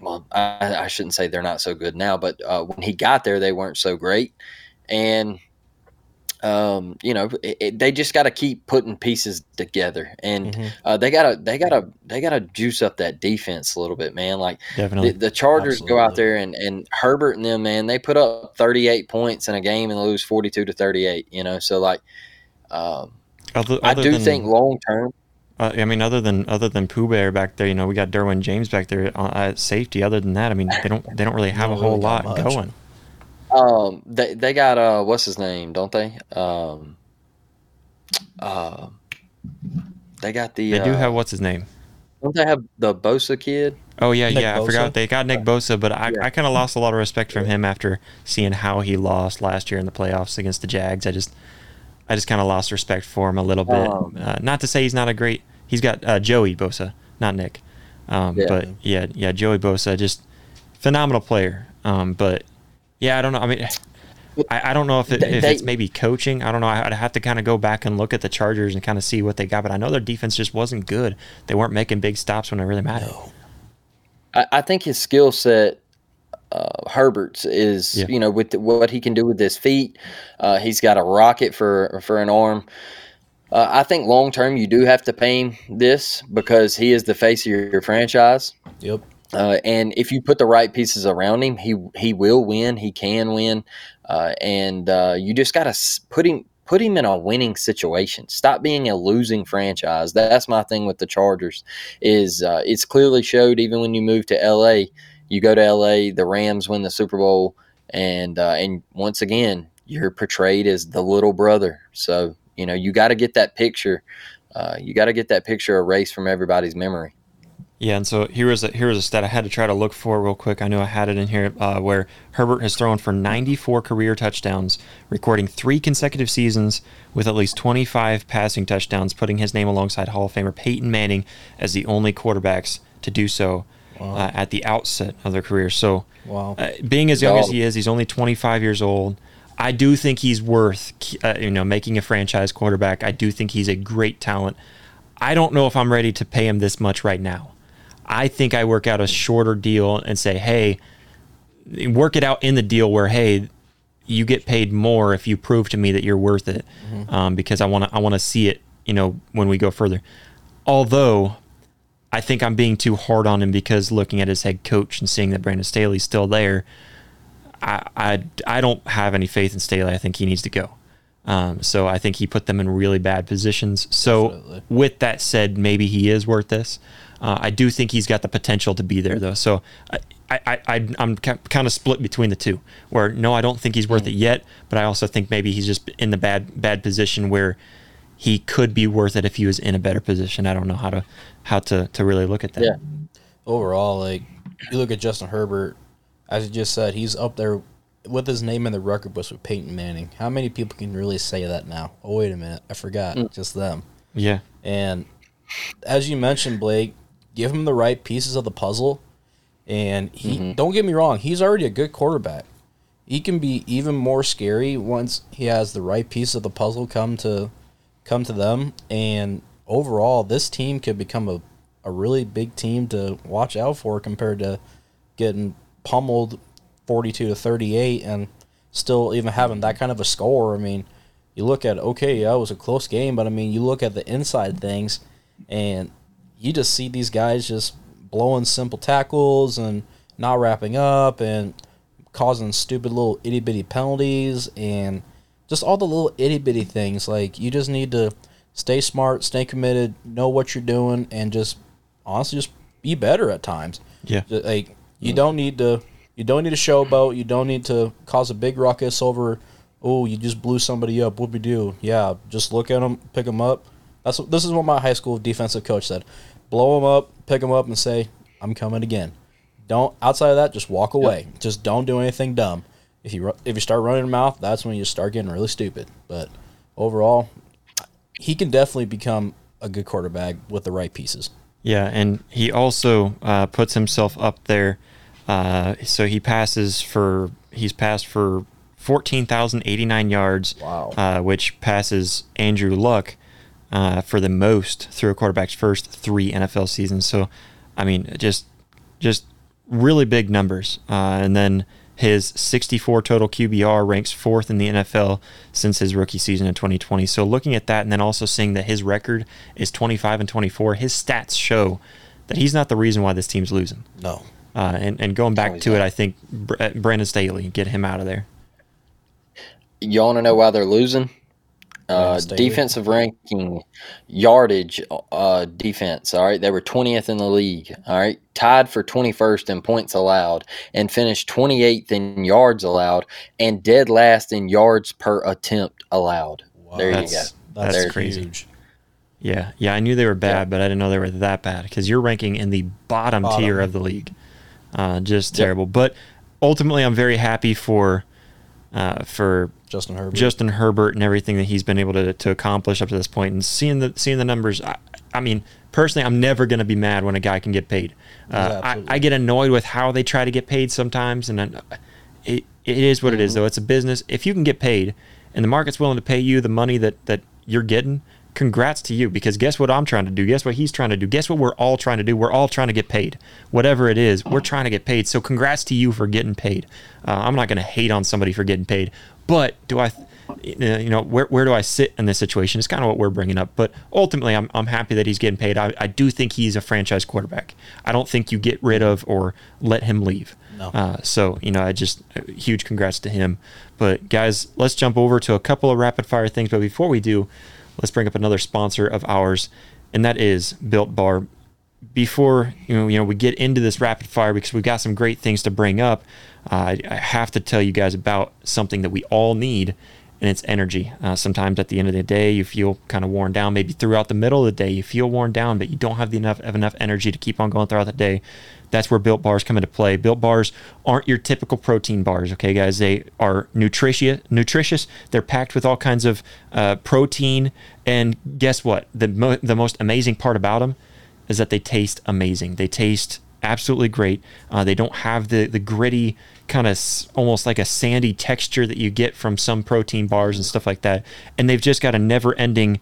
Well, I, I, shouldn't say they're not so good now, but uh, when he got there, they weren't so great, and um, you know, it, it, they just got to keep putting pieces together, and mm-hmm. uh, they gotta they gotta they gotta juice up that defense a little bit, man. Like definitely, the, the Chargers Absolutely. go out there and and Herbert and them, man, they put up thirty eight points in a game and lose forty two to thirty eight. You know, so like, um, other, other I do than, think long term. Uh, I mean, other than other than Pooh Bear back there, you know, we got Derwin James back there at safety. Other than that, I mean, they don't they don't really have a whole really lot much. going. Um, they they got uh, what's his name, don't they? Um, uh, they got the. They do uh, have what's his name? Don't they have the Bosa kid? Oh yeah, Nick yeah. Bosa? I forgot they got Nick Bosa, but I, yeah. I kind of lost a lot of respect from him after seeing how he lost last year in the playoffs against the Jags. I just, I just kind of lost respect for him a little bit. Um, uh, not to say he's not a great. He's got uh, Joey Bosa, not Nick. Um, yeah. But yeah, yeah, Joey Bosa, just phenomenal player. Um, but yeah, I don't know. I mean, I, I don't know if, it, if they, it's maybe coaching. I don't know. I'd have to kind of go back and look at the Chargers and kind of see what they got. But I know their defense just wasn't good. They weren't making big stops when it really mattered. No. I, I think his skill set uh, Herbert's is yeah. you know with the, what he can do with his feet. Uh, he's got a rocket for for an arm. Uh, I think long term you do have to pay him this because he is the face of your, your franchise. Yep. Uh, and if you put the right pieces around him, he he will win. He can win, uh, and uh, you just got to put him put him in a winning situation. Stop being a losing franchise. That's my thing with the Chargers. Is uh, it's clearly showed even when you move to L.A. You go to L.A. The Rams win the Super Bowl, and uh, and once again you're portrayed as the little brother. So you know you got to get that picture. Uh, you got to get that picture erased from everybody's memory. Yeah, and so here is a here is a stat I had to try to look for real quick. I knew I had it in here uh, where Herbert has thrown for 94 career touchdowns, recording three consecutive seasons with at least 25 passing touchdowns, putting his name alongside Hall of Famer Peyton Manning as the only quarterbacks to do so wow. uh, at the outset of their career. So, wow. uh, being as young as he is, he's only 25 years old. I do think he's worth uh, you know making a franchise quarterback. I do think he's a great talent. I don't know if I'm ready to pay him this much right now. I think I work out a shorter deal and say, hey, work it out in the deal where hey, you get paid more if you prove to me that you're worth it, um, because I want to I want to see it. You know, when we go further. Although, I think I'm being too hard on him because looking at his head coach and seeing that Brandon Staley's still there, I I, I don't have any faith in Staley. I think he needs to go. Um, so I think he put them in really bad positions. So with that said, maybe he is worth this. Uh, I do think he's got the potential to be there, though. So I, I, I, I'm kind of split between the two. Where no, I don't think he's worth it yet, but I also think maybe he's just in the bad bad position where he could be worth it if he was in a better position. I don't know how to how to to really look at that. Yeah. overall, like you look at Justin Herbert, as you just said, he's up there with his name in the record books with Peyton Manning. How many people can really say that now? Oh wait a minute, I forgot. Just them. Yeah. And as you mentioned, Blake, give him the right pieces of the puzzle, and he mm-hmm. don't get me wrong, he's already a good quarterback. He can be even more scary once he has the right piece of the puzzle come to come to them. And overall, this team could become a, a really big team to watch out for compared to getting pummeled 42 to 38 and still even having that kind of a score. I mean, you look at okay, yeah, it was a close game, but I mean, you look at the inside things, and you just see these guys just blowing simple tackles and not wrapping up and causing stupid little itty bitty penalties and just all the little itty bitty things. Like you just need to stay smart, stay committed, know what you're doing, and just honestly just be better at times. Yeah. Like you mm. don't need to you don't need to showboat. You don't need to cause a big ruckus over. Oh, you just blew somebody up. What we do? Yeah, just look at them, pick them up. That's what, this is what my high school defensive coach said. Blow them up, pick them up, and say, "I'm coming again." Don't outside of that, just walk away. Just don't do anything dumb. If you if you start running your mouth, that's when you start getting really stupid. But overall, he can definitely become a good quarterback with the right pieces. Yeah, and he also uh, puts himself up there. Uh, so he passes for he's passed for fourteen thousand eighty nine yards. Wow. Uh, which passes Andrew Luck uh, for the most through a quarterback's first three NFL seasons. So, I mean, just just really big numbers. Uh, and then his 64 total QBR ranks fourth in the NFL since his rookie season in 2020. So looking at that and then also seeing that his record is 25 and 24, his stats show that he's not the reason why this team's losing. No. Uh, and, and going back he's to it. I think Br- uh, Brandon Staley, get him out of there. You want to know why they're losing? Uh, defensive ranking, yardage, uh, defense. All right, they were twentieth in the league. All right, tied for twenty first in points allowed, and finished twenty eighth in yards allowed, and dead last in yards per attempt allowed. Wow. There you go. That's- That's There- crazy. huge. Yeah, yeah, I knew they were bad, but I didn't know they were that bad because you're ranking in the bottom, Bottom. tier of the league. Uh, just Yep. terrible. But ultimately, I'm very happy for uh, for Justin Herbert. Justin Herbert and everything that he's been able to, to accomplish up to this point, and seeing the seeing the numbers. I, I mean, personally, I'm never going to be mad when a guy can get paid. Yeah, Uh, I. I get annoyed with how they try to get paid sometimes, and uh, it it is what it is. Though it's a business. If you can get paid, and the market's willing to pay you the money that that you're getting. Congrats to you because guess what I'm trying to do? Guess what he's trying to do? Guess what we're all trying to do? We're all trying to get paid. Whatever it is, we're trying to get paid. So congrats to you for getting paid. Uh, I'm not going to hate on somebody for getting paid, but do I, you know, where, where do I sit in this situation? It's kind of what we're bringing up. But ultimately, I'm, I'm happy that he's getting paid. I, I do think he's a franchise quarterback. I don't think you get rid of or let him leave. No. Uh, so, you know, I just, uh, huge congrats to him. But guys, let's jump over to a couple of rapid fire things. But before we do, let's bring up another sponsor of ours, and that is Built Bar before you know, you know we get into this rapid fire because we've got some great things to bring up. Uh, I, have to tell you guys about something that we all need, and it's energy. Uh, sometimes at the end of the day, you feel kind of worn down. Maybe throughout the middle of the day, you feel worn down, but you don't have enough have enough energy to keep on going throughout the day. That's where Built Bars come into play. Built Bars aren't your typical protein bars, okay, guys? They are nutritious. Nutritious. They're packed with all kinds of uh, protein, and guess what? The mo- the most amazing part about them is that they taste amazing. They taste absolutely great. Uh, they don't have the the gritty kind of s- almost like a sandy texture that you get from some protein bars and stuff like that. And they've just got a never ending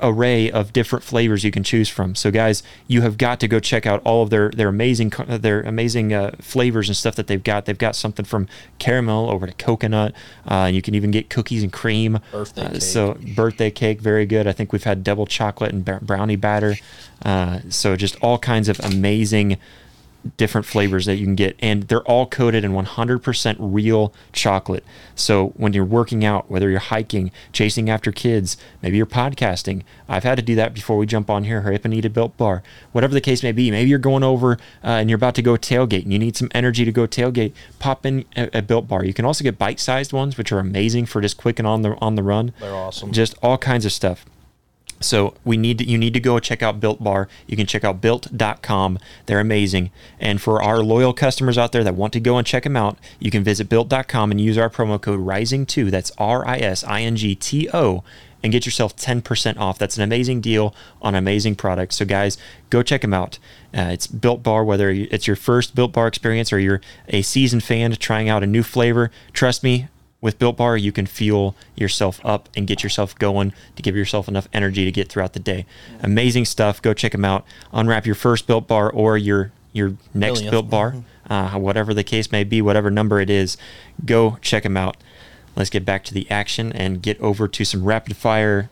array of different flavors you can choose from. So guys, you have got to go check out all of their their amazing their amazing uh, flavors and stuff that they've got. They've got something from caramel over to coconut. Uh, you can even get cookies and cream. Birthday Uh, so birthday cake, very good. I think we've had double chocolate and brownie batter. Uh, so just all kinds of amazing different flavors that you can get and they're all coated in 100% real chocolate. So when you're working out whether you're hiking chasing after kids maybe you're podcasting i've had to do that before we jump on here hurry up and eat a built bar. Whatever the case may be maybe you're going over uh, and you're about to go tailgate and you need some energy to go tailgate pop in a, a built bar. You can also get bite-sized ones which are amazing for just quick and on the on the run. They're awesome. just all kinds of stuff so we need to, you need to go check out Built Bar. You can check out built.com. They're amazing. And for our loyal customers out there that want to go and check them out, you can visit built.com and use our promo code RISINGTO. That's R I S I N G T O and get yourself 10% off. That's an amazing deal on amazing products. So guys, go check them out. Uh, it's Built Bar whether it's your first Built Bar experience or you're a seasoned fan trying out a new flavor. Trust me, with Built Bar, you can fuel yourself up and get yourself going to give yourself enough energy to get throughout the day. Amazing stuff. Go check them out. Unwrap your first Built Bar or your your next. Built Bar, uh, whatever the case may be, whatever number it is. Go check them out. Let's get back to the action and get over to some rapid fire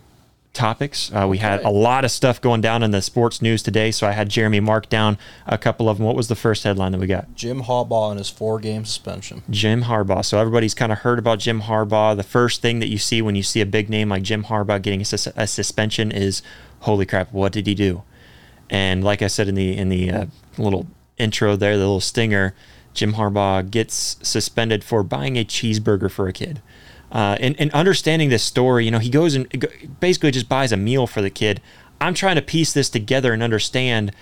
topics. Uh, we had a lot of stuff going down in the sports news today, so I had Jeremy mark down a couple of them. What was the first headline that we got? Jim Harbaugh and his four-game suspension. Jim Harbaugh. So everybody's kind of heard about Jim Harbaugh. The first thing that you see when you see a big name like Jim Harbaugh getting a, sus- a suspension is, holy crap, what did he do? And like I said in the in the uh, little intro there, the little stinger, Jim Harbaugh gets suspended for buying a cheeseburger for a kid. Uh, and, and understanding this story, you know, he goes and basically just buys a meal for the kid. I'm trying to piece this together and understand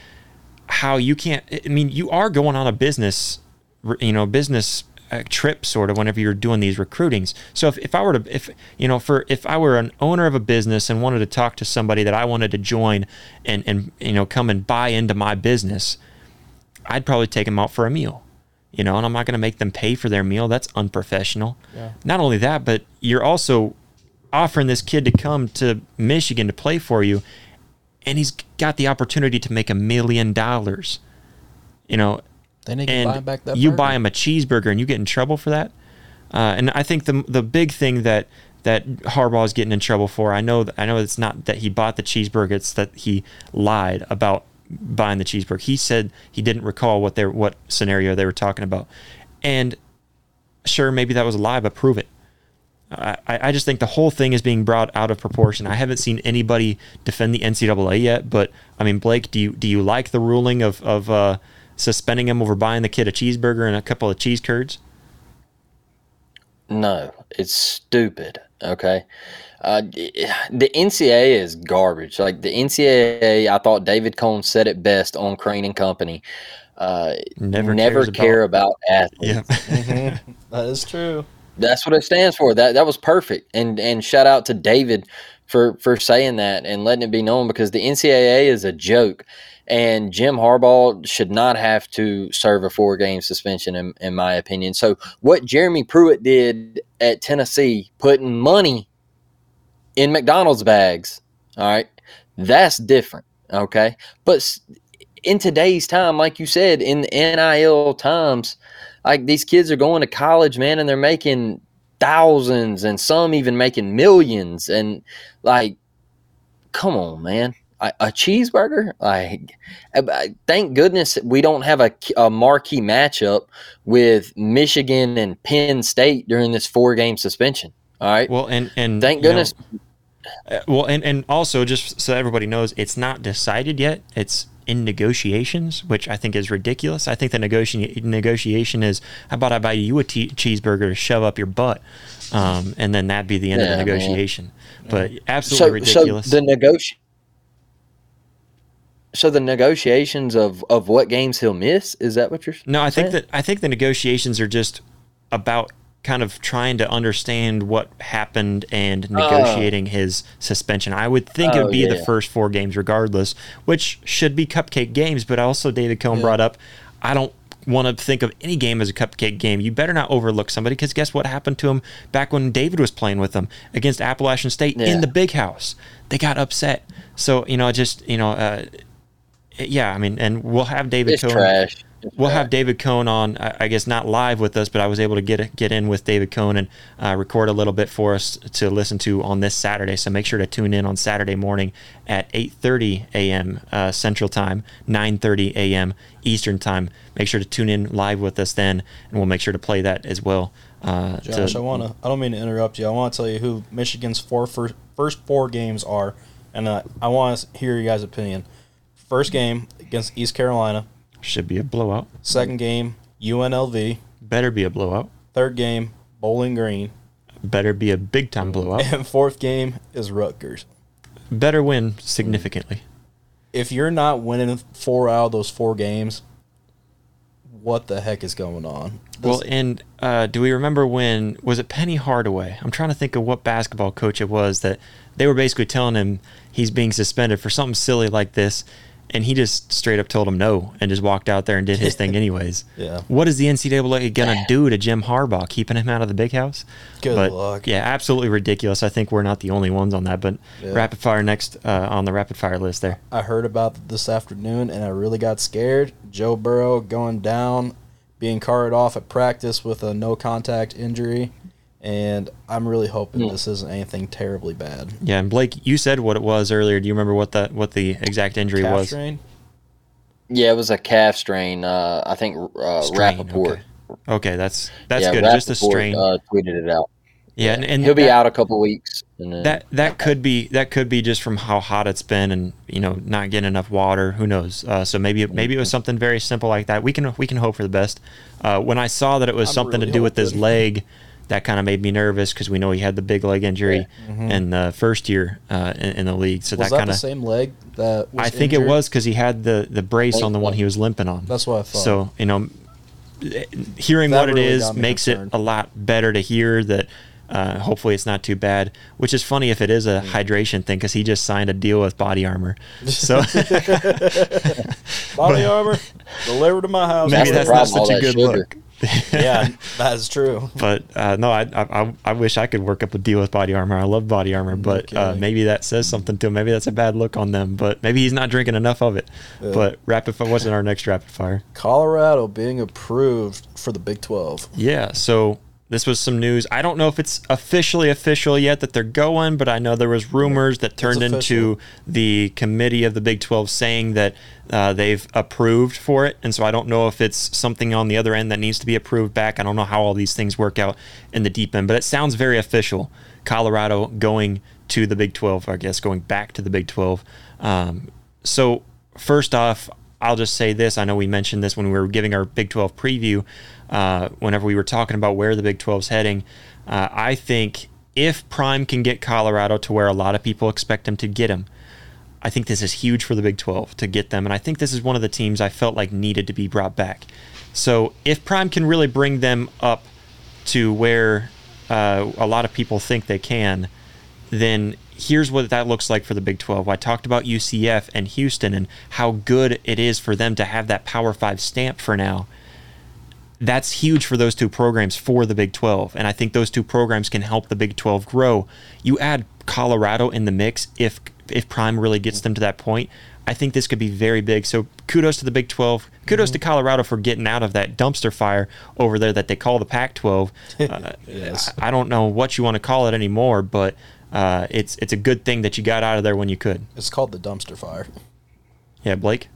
how you can't. I mean, you are going on a business, you know, business uh, trip sort of whenever you're doing these recruitings. So if, if I were to, if you know, for if I were an owner of a business and wanted to talk to somebody that I wanted to join and and you know come and buy into my business, I'd probably take them out for a meal. You know, and I'm not going to make them pay for their meal. That's unprofessional. Yeah. Not only that, but you're also offering this kid to come to Michigan to play for you, and he's got the opportunity to make a million dollars. You know, Then he can buy and back that. you burger. buy him a cheeseburger and you get in trouble for that. Uh, and I think the the big thing that that Harbaugh is getting in trouble for, I know I know it's not that he bought the cheeseburger, it's that he lied about buying the cheeseburger. He said he didn't recall what they what scenario they were talking about, and sure maybe that was a lie, but prove it. I, I just think the whole thing is being brought out of proportion. I haven't seen anybody defend the NCAA yet, but I mean, Blake, do you do you like the ruling of of uh, suspending him over buying the kid a cheeseburger and a couple of cheese curds? No, it's stupid. Okay. Uh, the NCAA is garbage. Like the NCAA, I thought David Cohn said it best on Crane and Company. Uh, Never never, care about, athletes. Yeah, That is true. That's what it stands for. That that was perfect. And and shout out to David for for saying that and letting it be known because the NCAA is a joke. And Jim Harbaugh should not have to serve a four game suspension, in, in my opinion. So, what Jeremy Pruitt did at Tennessee, putting money in McDonald's bags, all right, that's different. Okay. But in today's time, like you said, in the NIL times, like these kids are going to college, man, and they're making thousands and some even making millions. And like, come on, man. A, a cheeseburger? Like, thank goodness we don't have a, a marquee matchup with Michigan and Penn State during this four game suspension. All right. well, and and Thank you know, goodness. Uh, well, and and also just so everybody knows, it's not decided yet. It's in negotiations, which I think is ridiculous. I think the negotiation negotiation is how about I buy you a te- cheeseburger to shove up your butt, um, and then that'd be the end of Yeah, the man. negotiation. But so, absolutely so ridiculous. the negoti- So the negotiations of of what games he'll miss is that what you're? Saying? No, I think that I think the negotiations are just about kind of trying to understand what happened and negotiating his suspension. I would think it Oh, would be yeah, the yeah. first four games regardless, which should be cupcake games, but also David Cohn brought up I don't want to think of any game as a cupcake game, you better not overlook somebody because guess what happened to him back when David was playing with them against Appalachian State Yeah. in the big house? They got upset. So, you know, just, you know, uh, yeah, I mean, and we'll have David It's Cohn. trash. We'll have David Cohn on. I guess not live with us, but I was able to get get in with David Cohn and uh, record a little bit for us to listen to on this Saturday. So make sure to tune in on Saturday morning at 8:30 a.m. Uh, Central Time, 9:30 a.m. Eastern Time. Make sure to tune in live with us then, and we'll make sure to play that as well. Uh, Josh, to- I wanna. I don't mean to interrupt you. I want to tell you who Michigan's four first, first four games are, and uh, I want to hear your guys' opinion. First game against East Carolina. Should be a blowout. Second game UNLV. Better be a blowout. Third game Bowling Green, Better be a big time blowout. and fourth game is Rutgers. Better win significantly. If you're not winning four out of those four games, what the heck is going on? Well, and uh, do we remember when was it Penny Hardaway? I'm trying to think of what basketball coach it was that they were basically telling him he's being suspended for something silly like this, and he just straight up told him no and just walked out there and did his thing anyways. Yeah. What is the NCAA gonna do to Jim Harbaugh, keeping him out of the big house? Good but, luck. Yeah, absolutely ridiculous. I think we're not the only ones on that, but Yeah. rapid fire next uh, on the rapid fire list there. I heard about this afternoon and I really got scared. Joe Burrow going down, being carted off at practice with a no contact injury. And I'm really hoping Hmm. this isn't anything terribly bad. Yeah, and Blake, you said what it was earlier. Do you remember what the what the exact injury Calf was? strain? Yeah, it was a calf strain. Uh, I think uh, Strain, Rapoport. Okay. Okay, that's that's yeah, good. Just a strain. Uh, tweeted it out. yeah, and, and he'll be that, out a couple weeks. And then, That that could be that could be just from how hot it's been and you know not getting enough water. Who knows? Uh, so maybe maybe it was something very simple like that. We can we can hope for the best. Uh, when I saw that it was I'm something really to do with his hoping. leg, that kind of made me nervous because we know he had the big leg injury in the first year uh, in, in the league. So Mm-hmm. Was that that, kind the of same leg that was I think it was because he had the the brace on the one he was limping on. That's what I thought. So you know, hearing That what really it is makes concerned. it a lot better to hear that. Uh, hopefully, it's not too bad. Which is funny if it is a hydration thing because he just signed a deal with Body Armor. So Body armor delivered to my house. maybe That's that's not such a good sugar. look. Yeah, that is true. But uh, no, I, I I wish I could work up a deal with Body Armor. I love Body Armor, but uh, maybe that says something to him. Maybe that's a bad look on them. But maybe he's not drinking enough of it. Yeah. But rapid fire. What's in our next rapid fire? Colorado being approved for the Big 12. Yeah, so this was some news. I don't know if it's officially official yet that they're going, but I know there was rumors that turned into the committee of the Big 12 saying that uh, they've approved for it. And so I don't know if it's something on the other end that needs to be approved back. I don't know how all these things work out in the deep end, but it sounds very official. Colorado going to the Big 12, I guess going back to the Big 12. Um, so first off, I'll just say this. I know we mentioned this when we were giving our Big 12 preview, uh, whenever we were talking about where the Big 12's heading. Uh, I think if Prime can get Colorado to where a lot of people expect him to get him, I think this is huge for the Big 12 to get them. And I think this is one of the teams I felt like needed to be brought back. So if Prime can really bring them up to where uh, a lot of people think they can, then here's what that looks like for the Big 12. I talked about UCF and Houston and how good it is for them to have that Power 5 stamp for now. That's huge for those two programs for the Big 12. And I think those two programs can help the Big 12 grow. You add Colorado in the mix if if Prime really gets them to that point. I think this could be very big. So kudos to the Big 12. Kudos to Colorado for getting out of that dumpster fire over there that they call the Pac 12. Uh, Yes. I I don't know what you want to call it anymore, but uh, it's it's a good thing that you got out of there when you could. It's called the dumpster fire. Yeah, Blake.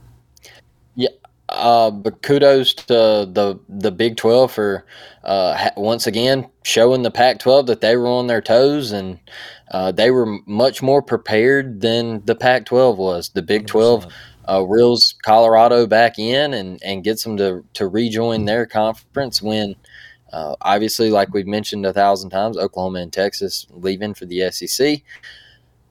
Uh, but kudos to the the Big Twelve for uh, once again showing the Pac twelve that they were on their toes and uh, they were much more prepared than the Pac twelve was. The Big Twelve uh, reels Colorado back in and and gets them to to rejoin their conference when. Uh, obviously, like we've mentioned a thousand times, Oklahoma and Texas leaving for the SEC.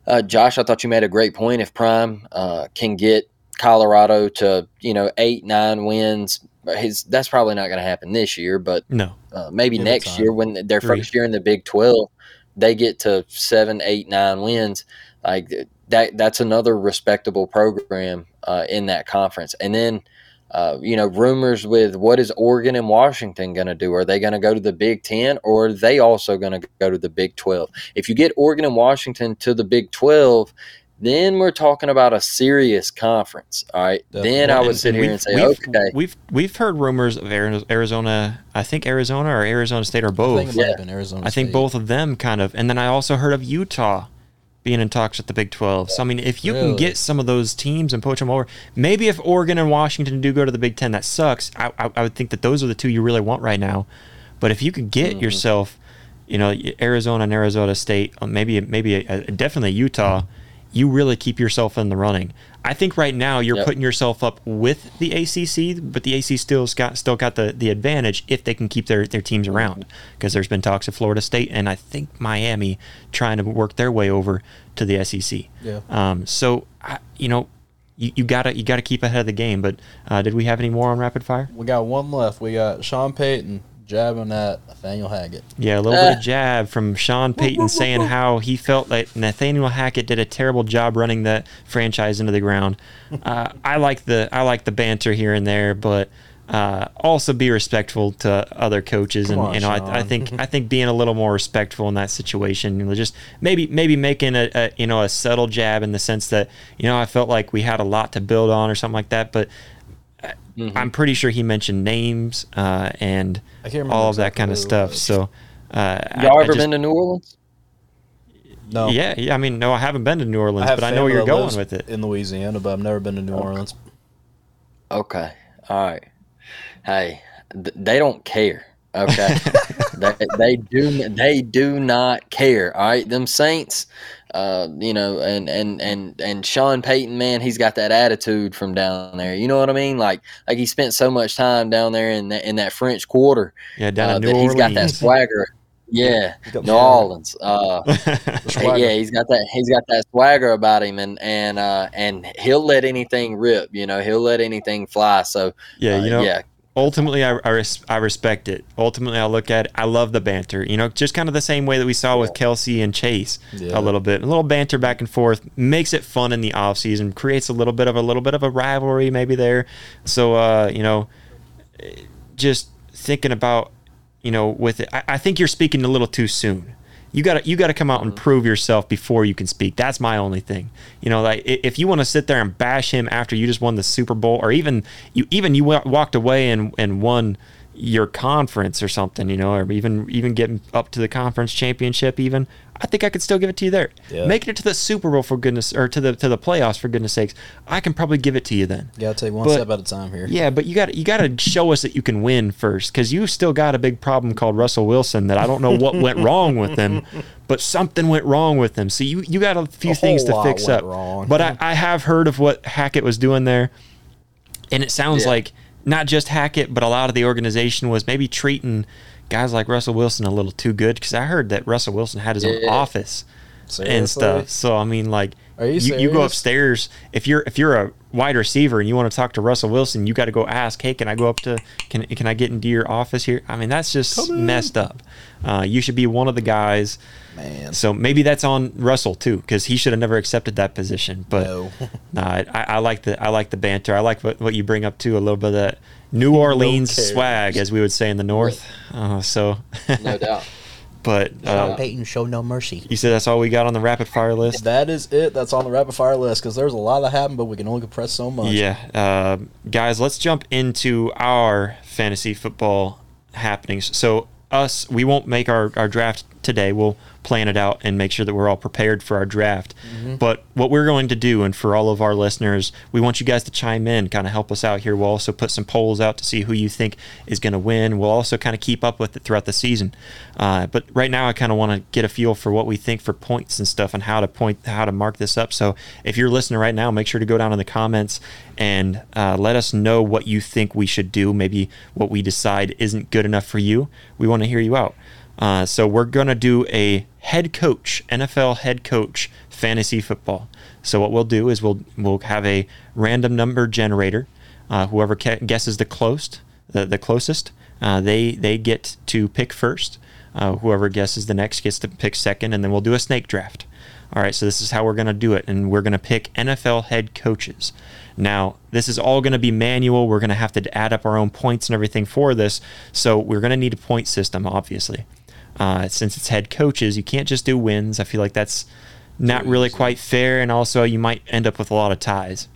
Uh, Josh, I thought you made a great point. If Prime uh, can get Colorado to you know eight nine wins. His that's probably not going to happen this year, but No. uh, maybe next year when their Three. first year in the Big Twelve, they get to seven, eight, nine wins. Like that, that's another respectable program uh, in that conference. And then uh, you know, rumors with what is Oregon and Washington going to do? Are they going to go to the Big Ten or are they also going to go to the Big 12? If you get Oregon and Washington to the Big 12, then we're talking about a serious conference. All right. Definitely. Then I And- would sit and here we've- and say, we've, okay, we've we've heard rumors of Arizona. I think Arizona or Arizona State or I both. think it might Yeah. have been Arizona. I think State. both of them kind of, and then I also heard of Utah being in talks with the Big 12. So I mean, if you can get some of those teams and poach them over, maybe if Oregon and Washington do go to the Big 10, that sucks. I, I, I would think that those are the two you really want right now. But if you could get Mm-hmm. yourself, you know, Arizona and Arizona State, maybe maybe a, a, definitely Utah, you really keep yourself in the running. I think right now you're Yep. putting yourself up with the ACC, but the ACC still got still got the, the advantage if they can keep their, their teams around. Because there's been talks of Florida State and I think Miami trying to work their way over to the SEC. Yeah. Um, so I, you know, you, you gotta you gotta keep ahead of the game. But uh, did we have any more on rapid fire? We got one left. We got Sean Payton jabbing at Nathaniel Hackett. Yeah, a little bit of jab from Sean Payton saying how he felt that Nathaniel Hackett did a terrible job running the franchise into the ground. Uh, I like the I like the banter here and there, but uh, also be respectful to other coaches, Come and on, you know I, I think I think being a little more respectful in that situation, you know, just maybe maybe making a, a you know a subtle jab in the sense that you know I felt like we had a lot to build on or something like that, but. Uh, I'm pretty sure he mentioned names uh, and I can't remember all of that kind of stuff. So, uh, y'all I ever just- been to New Orleans? No, Yeah, yeah. I mean, no, I haven't been to New Orleans, but I know where you're going with it. in Louisiana, but I've never been to New Orleans. Okay. All right. Hey, th- they don't care. Okay. they, they do they do not care. All right. Them Saints, uh, you know, and and and and Sean Payton, man, he's got that attitude from down there. You know what I mean? Like like he spent so much time down there in that in that French Quarter Yeah, down uh, in New that he's got that swagger. Yeah, New. Orleans. Uh, yeah, he's got that. He's got that swagger about him, and and uh, and he'll let anything rip. You know, he'll let anything fly. So yeah, uh, you know, yeah, ultimately, I, I, res- I respect it. Ultimately, I look at it. I love the banter. You know, just kind of the same way that we saw with Kelce and Chase Yeah. a little bit. A little banter back and forth makes it fun in the off season. Creates a little bit of a little bit of a rivalry maybe there. So, uh, you know, just thinking about, you know, with it, I, I think you're speaking a little too soon. You gotta you gotta come out and mm-hmm. prove yourself before you can speak. That's my only thing. You know, like if you want to sit there and bash him after you just won the Super Bowl, or even you even you walked away and and won your conference or something, you know, or even even getting up to the conference championship, even I think I could still give it to you there. Yeah. Making it to the Super Bowl for goodness, or to the to the playoffs for goodness sakes, I can probably give it to you then. You gotta take one But- step at a time here. Yeah, but you got you got to show us that you can win first, because you still got a big problem called Russell Wilson that I don't know what went wrong with him, but something went wrong with him. So you you got a few A things to fix up. wrong. But I, I have heard of what Hackett was doing there, and it sounds Yeah. like not just Hackett, but a lot of the organization was maybe treating guys like Russell Wilson a little too good. Because I heard that Russell Wilson had his own Yeah. office and stuff. So I mean, like, Are you you, go upstairs if you're if you're a wide receiver and you want to talk to Russell Wilson, you got to go ask, hey, can I go up to can can I get into your office here? I mean, that's just messed up. Uh, you should be one of the guys. Man. So maybe that's on Russell too, because he should have never accepted that position. But No. nah, I, I like the I like the banter. I like what, what you bring up too. A little bit of that New Orleans cares. swag, as we would say in the North. Uh, so, no doubt. But uh, Peyton show no mercy. you said that's all we got on the rapid fire list. That is it. That's on the rapid fire list because there's a lot that happened, but we can only compress so much. Yeah, uh, guys, let's jump into our fantasy football happenings. So, us, we won't make our, our draft today. We'll plan it out and make sure that we're all prepared for our draft. But what we're going to do, and for all of our listeners, we want you guys to chime in, kind of help us out here. We'll also put some polls out to see who you think is going to win. We'll also kind of keep up with it throughout the season. Uh, but right now, I kind of want to get a feel for what we think for points and stuff and how to point, how to mark this up. So if you're listening right now, make sure to go down in the comments and uh, let us know what you think we should do. Maybe what we decide isn't good enough for you. We want to hear you out. Uh, so we're gonna do a head coach, NFL head coach, fantasy football. So what we'll do is we'll we'll have a random number generator. Uh, whoever ca- guesses the closest, the, the closest, uh, they they get to pick first. Uh, whoever guesses the next gets to pick second, and then we'll do a snake draft. All right, so this is how we're going to do it. And we're going to pick NFL head coaches. Now, this is all going to be manual. We're going to have to add up our own points and everything for this. So we're going to need a point system, obviously. Uh, since it's head coaches, you can't just do wins. I feel like that's not really quite fair. And also, you might end up with a lot of ties.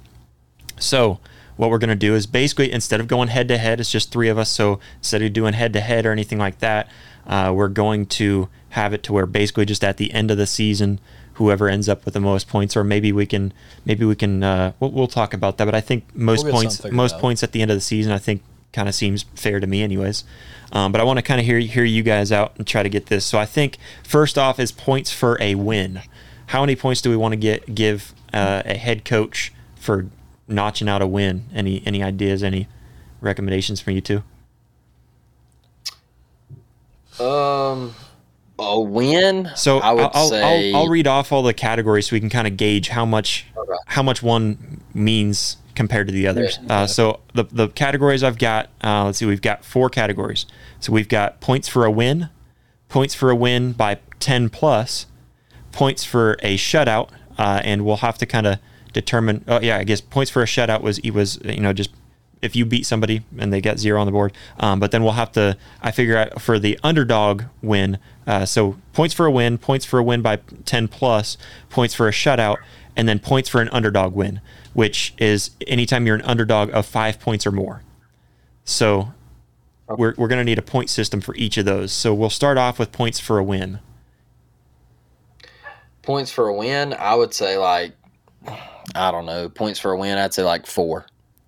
So, what we're going to do is basically instead of going head to head, it's just three of us. So, instead of doing head to head or anything like that, uh, we're going to have it to where basically just at the end of the season, whoever ends up with the most points, or maybe we can, maybe we can, uh, we'll, we'll talk about that. But I think most We'll points, most points at the end of the season, I think kind of seems fair to me, anyways. Um, but I want to kind of hear hear you guys out and try to get this. So I think first off is points for a win. How many points do we want to get give uh, a head coach for notching out a win? Any any ideas? Any recommendations from you two? Um, a win. So I would I'll, say I'll, I'll read off all the categories so we can kind of gauge how much how much one means compared to the others. Uh, so the the categories I've got, uh, let's see, we've got four categories. So we've got points for a win, points for a win by ten plus, points for a shutout, uh, and we'll have to kind of determine. Oh yeah, I guess points for a shutout was it was you know just if you beat somebody and they get zero on the board. Um, but then we'll have to I figure out for the underdog win. Uh, so points for a win, points for a win by ten plus, points for a shutout, and then points for an underdog win, which is anytime you're an underdog of five points or more. So we're, we're going to need a point system for each of those. So we'll start off with points for a win. points for a win. I would say like I don't know points for a win. I'd say like four.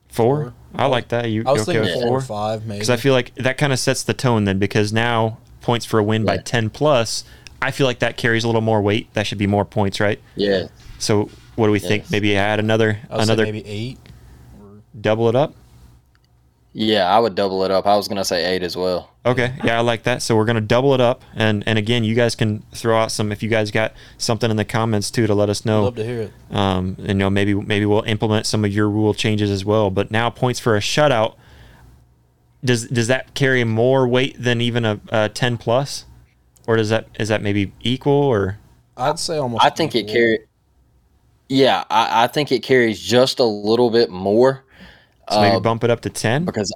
Four. Four. I like that. You I was okay thinking with four or five, maybe. Because I feel like that kind of sets the tone then. Because now points for a win by ten plus, I feel like that carries a little more weight. That should be more points, right? Yeah, So what do we think? Maybe add another I would another say maybe eight. double it up. yeah. I would double it up. I was gonna say eight as well. Okay, yeah, I like that. So we're gonna double it up, and and again, you guys can throw out some if you guys got something in the comments too to let us I'd know. love to hear it. um, and you know maybe maybe we'll implement some of your rule changes as well. But now points for a shutout does does that carry more weight than even a, a ten plus, or does that is that maybe equal or I'd say almost. I think it equal. carry. Yeah, I, I think it carries just a little bit more. so maybe uh, bump it up to ten? because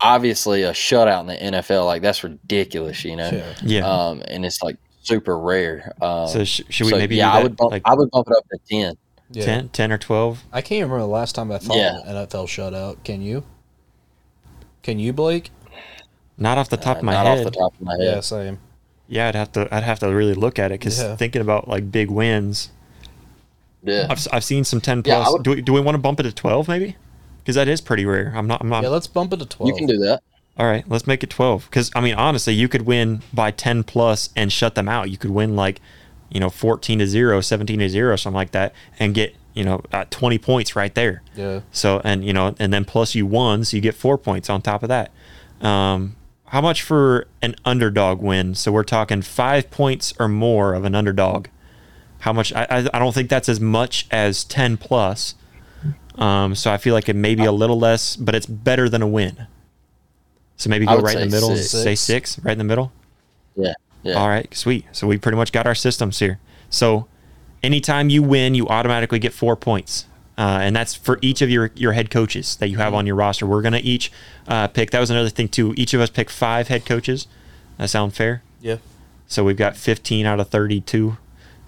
obviously a shutout in the NFL like that's ridiculous, you know. Yeah. Yeah. Um, and it's like super rare. Um, so sh- should we so, maybe yeah, do that I would bump, like I would bump it up to ten. Yeah. 10, 10 or twelve? I can't remember the last time I thought Yeah. an NFL shutout. Can you? Can you, Blake? Not off the top Uh, of my not head. off the top of my head. Yeah, head. same. Yeah, I'd have to I'd have to really look at it because Yeah. thinking about like big wins, Yeah. I've, I've seen some ten Yeah, plus. would- do we, do we want to bump it to twelve maybe? Because that is pretty rare. I'm not. I'm not. Yeah, let's bump it to twelve. You can do that. All right, let's make it 12. Because, I mean, honestly, you could win by 10 plus and shut them out. You could win like, you know, 14 to 0, 17 to 0, something like that, and get, you know, uh, 20 points right there. Yeah. So, and, you know, and then plus you won, so you get four points on top of that. Um, how much for an underdog win? So we're talking five points or more of an underdog. How much? I, I, I don't think that's as much as 10 plus. Um, so I feel like it may be a little less, but it's better than a win. So maybe go right in the middle. six. Say six, right in the middle. Yeah. Yeah. All right, sweet. So we pretty much got our systems here. So anytime you win, you automatically get four points. Uh, and that's for each of your, your head coaches that you have on your roster. We're going to each uh, pick, that was another thing too. Each of us pick five head coaches. That sound fair? Yeah. So we've got 15 out of 32.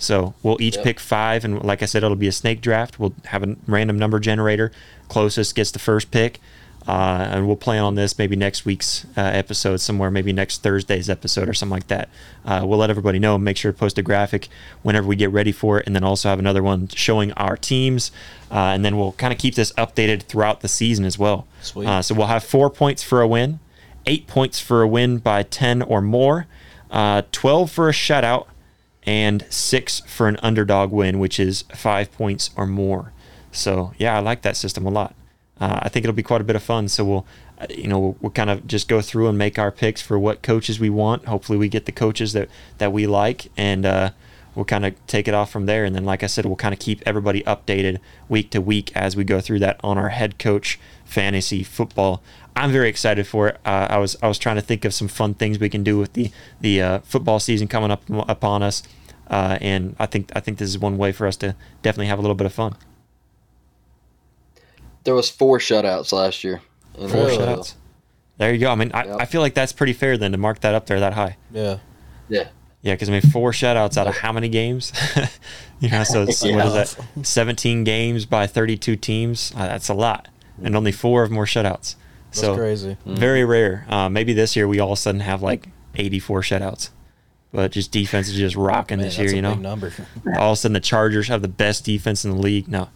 So we'll each Yep. pick five. And like I said, it'll be a snake draft. We'll have a random number generator. Closest gets the first pick. Uh, and we'll plan on this maybe next week's uh, episode somewhere, maybe next Thursday's episode or something like that. Uh, we'll let everybody know. Make sure to post a graphic whenever we get ready for it, and then also have another one showing our teams. Uh, and then we'll kind of keep this updated throughout the season as well. Sweet. Uh, so we'll have four points for a win, eight points for a win by 10 or more, uh, 12 for a shutout, and six for an underdog win, which is five points or more. So yeah, I like that system a lot. Uh, I think it'll be quite a bit of fun. So we'll, uh, you know, we'll, we'll kind of just go through and make our picks for what coaches we want. Hopefully, we get the coaches that that we like, and uh, we'll kind of take it off from there. And then, like I said, we'll kind of keep everybody updated week to week as we go through that on our head coach fantasy football. I'm very excited for it. Uh, I was I was trying to think of some fun things we can do with the the uh, football season coming up upon us. Uh, and I think I think this is one way for us to definitely have a little bit of fun. There was four shutouts last year. Four Really? Shutouts. There you go. I mean, I, Yep. I feel like that's pretty fair then to mark that up there that high. Yeah. Yeah. Yeah, because I mean, four shutouts out of how many games? you know, so it's, what Yeah. is that? Seventeen games by thirty-two teams. Uh, that's a lot, and only four of them were shutouts. That's so crazy. very rare. Uh, maybe this year we all of a sudden have like eighty-four shutouts, but just defense is just rocking Man, this that's year. a You big know, number. all of a sudden the Chargers have the best defense in the league. No.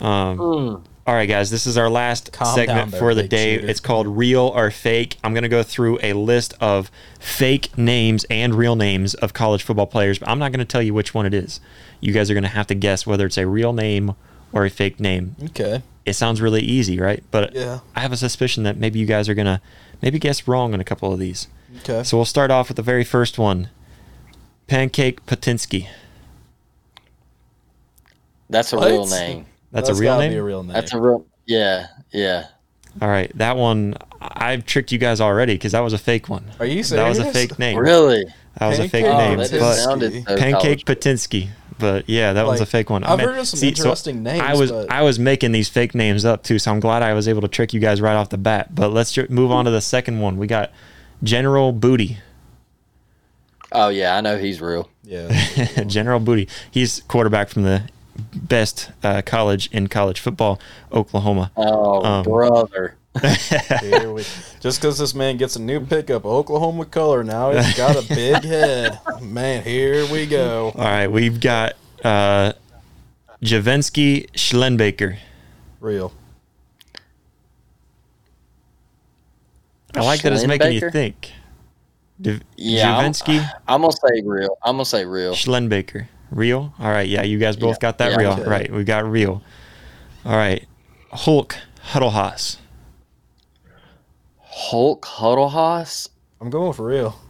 Um, Mm. all right, guys, this is our last Calm segment there, for the day. cheater. It's called Real or Fake. I'm going to go through a list of fake names and real names of college football players, but I'm not going to tell you which one it is. You guys are going to have to guess whether it's a real name or a fake name. Okay. It sounds really easy, right? But Yeah. I have a suspicion that maybe you guys are going to maybe guess wrong on a couple of these. Okay. So we'll start off with the very first one Pancake Patinsky. That's a What? real name. That's, a real gotta name? Be a real name. That's a real. Yeah. Yeah. All right, that one I've tricked you guys already because that was a fake one. Are you saying That was a fake name. Really? That was a fake Oh, name, that but sounded so Pancake college. Patinsky. But yeah, that one's a fake one. I've Man, heard of some see, so interesting names, I was but- I was making these fake names up too, so I'm glad I was able to trick you guys right off the bat. But let's ju- move on to the second one. We got General Booty. Oh yeah, I know he's real. Yeah. General Booty. He's quarterback from the best uh, college in college football, Oklahoma. Oh Um, brother. Here we, just because this man gets a new pickup, Oklahoma color, now he's got a big head. Man, here we go. All right, we've got uh, Javensky Schlenbaker. Real. I like that it's making you think. Div- Yeah, I'm- Javensky I'm gonna say real. I'm gonna say real. Schlenbaker. Real? All right, yeah, you guys both Yeah, got that yeah. real. Right, we got real. All right. Hulk Huddlehaas. Hulk Huddlehouse. I'm going for real.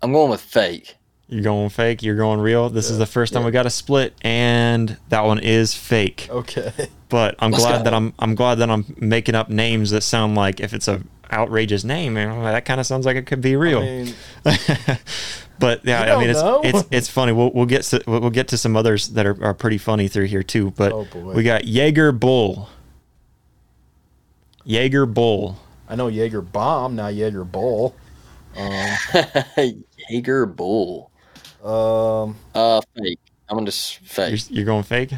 I'm going with fake. You're going fake, you're going real. This is the first time yeah. we got a split and that one is fake. Okay. But I'm Let's glad go. that I'm I'm glad that I'm making up names that sound like if it's a outrageous name, you know, that kind of sounds like it could be real. I mean, but yeah, I mean it's don't it's it's funny. We'll we'll get to, we'll we'll get to some others that are, are pretty funny through here too. But Oh, we got Jaeger Bull. Jaeger Bull. I know Jaeger bomb, now Jaeger bull. Um, Jaeger Bull. um, Uh, fake. I'm gonna just You're, fake. you're going fake.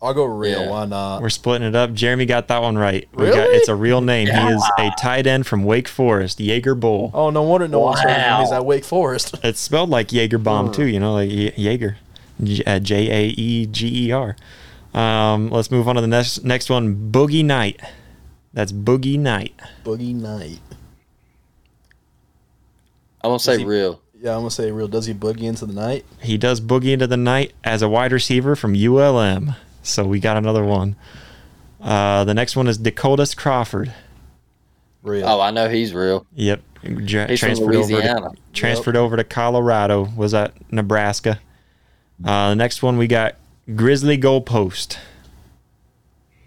I'll go real. Yeah. Why not? We're splitting it up. Jeremy got that one right. We got, Really? it's a real name. He is a tight end from Wake Forest, Jaeger Bull. Oh, no wonder no one's heard of him. He's at Wake Forest. It's spelled like Jaeger bomb too. You know, like Ye- Jaeger, uh, J A E G E R. Um, let's move on to the next next one. Boogie Knight. That's Boogie Knight. Boogie Knight. I'm gonna say he- real. Yeah, I'm gonna say real. Does he boogie into the night? He does boogie into the night as a wide receiver from ULM. So we got another one. Uh, the next one is Dakotas Crawford. Real. Oh, I know he's real. Yep, J- He's from transferred over to Louisiana. transferred over to Colorado. Was at Nebraska. Uh, the next one we got Grizzly Goalpost.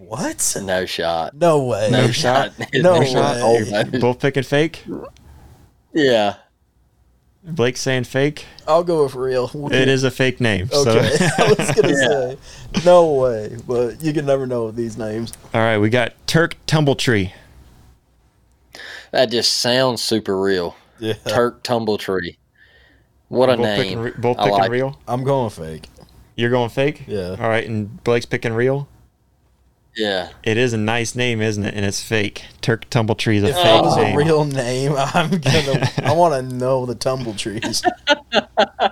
What? No shot. No way. No shot. No shot. way. Both picking fake. Yeah. Blake saying fake. I'll go with real. It is a fake name. Okay. So, I was gonna Yeah. say no way, but you can never know with these names. all right, we got Turk Tumbletree. That just sounds super real. Yeah. Turk Tumbletree. What a both name. picking, re- both I picking like it. real. I'm going fake. You're going fake. Yeah. All right, and Blake's picking real. Yeah. It is a nice name, isn't it? And it's fake. Turk Tumbletree is a If fake that was name. a real name, I'm gonna. I want to know the Tumbletrees. All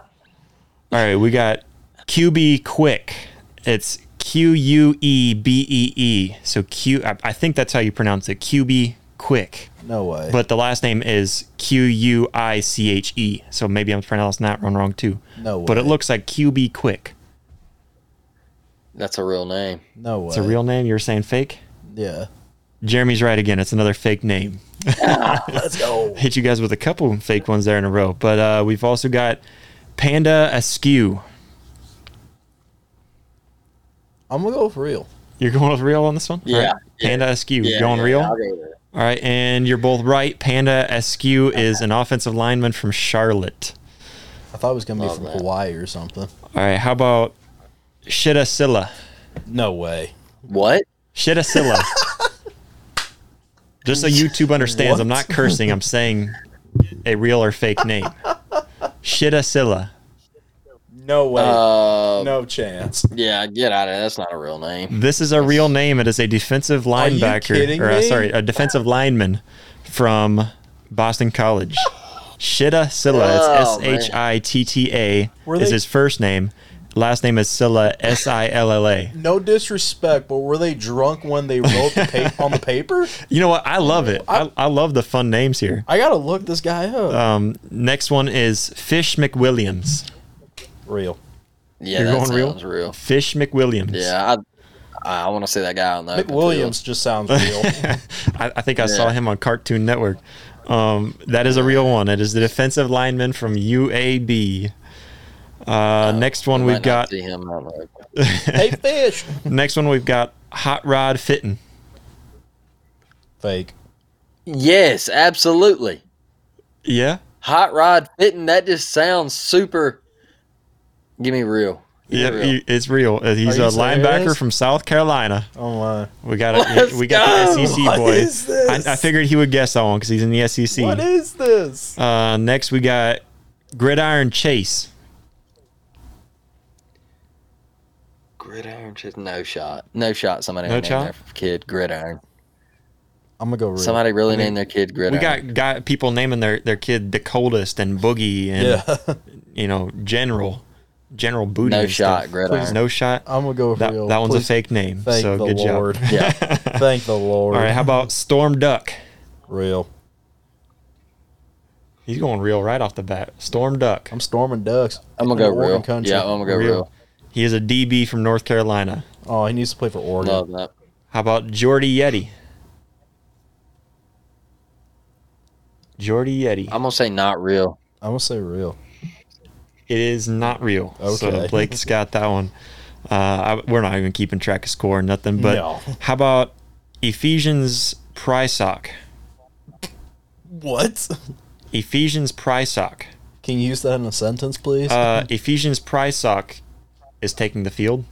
right, we got QB Quick. It's Q U E B E E. So Q. I, I think that's how you pronounce it. QB Quick. No way. But the last name is Q U I C H E. So maybe I'm pronouncing that one wrong too. no way. But it looks like QB Quick. That's a real name. no way. It's a real name. You're saying fake? Yeah. Jeremy's right again. It's another fake name. Let's go. Hit you guys with a couple fake ones there in a row. But uh, we've also got Panda Askew. I'm gonna go with real. You're going with real on this one? Yeah, All right. yeah. Panda Askew. Yeah, going yeah, real? I'll go there. All right. And you're both right. Panda Askew is an offensive lineman from Charlotte. I thought thought it was gonna be from that. Hawaii or something. All right, how about Shittasilla? No way. What? Shittasilla. Just so YouTube understands, I'm not cursing. I'm saying a real or fake name. Shittasilla. No way. Uh, no chance. Yeah, get out of it. That's not a real name. This is a real name. It is a defensive you linebacker, kidding or uh, me? sorry, a defensive lineman from Boston College. Shitta Silla. Oh, it's S H I T T A is his first name. Last name is Silla. S I L L A. No disrespect, but were they drunk when they wrote the pa- on the paper? You know what? I love it. I, I love the fun names here. I gotta look this guy up. Um, next one is Fish McWilliams. Real. Yeah, You're that going real? sounds real. Fish McWilliams. Yeah, I I want to see that guy on the open McWilliams just sounds real. I, I think I saw him on Cartoon Network. Um, that is a real one. It is the defensive lineman from UAB. Uh, next one we've got. see him on the open. hey, fish. Next one we've got Hot Rod fitting. Fake. Yes, absolutely. Yeah, Hot rod fitting. That just sounds super. Give me real. Give me yeah, real. he- it's real. Uh, He's a you linebacker from South Carolina. Oh my. We got Let's a, we got go. the SEC What boy. I, I figured he would guess that one because he's in the SEC. What is this? Uh, next we got Gridiron Chase. Gridiron, just no shot. No shot. Somebody No shot? their kid Gridiron. I'm gonna go real. Somebody really I mean, named their kid Gridiron. We got got people naming their, their kid the coldest and boogie and Yeah. you know general general booty. no shot. stuff. Gridiron. No shot. I'm gonna go That, real. that one's Please a fake name. Thank so the good Lord. job. Yeah. Thank the Lord. All right, how about Storm Duck? real? He's going real right off the bat. Storm Duck. I'm storming ducks. I'm gonna In go Oregon real. Country. Yeah, I'm gonna go Real. real. He is a DB from North Carolina. Oh, he needs to play for Oregon. Love that. How about Jordy Yeti? Jordy Yeti. I'm gonna say not real. I'm gonna say real. It is not real. So Okay. Blake's got that one. Uh, I, we're not even keeping track of score or nothing. But No. how about Ephesians Prysock? What? Ephesians Prysock. Can you use that in a sentence, please? Uh, Ephesians Prysock is taking the field.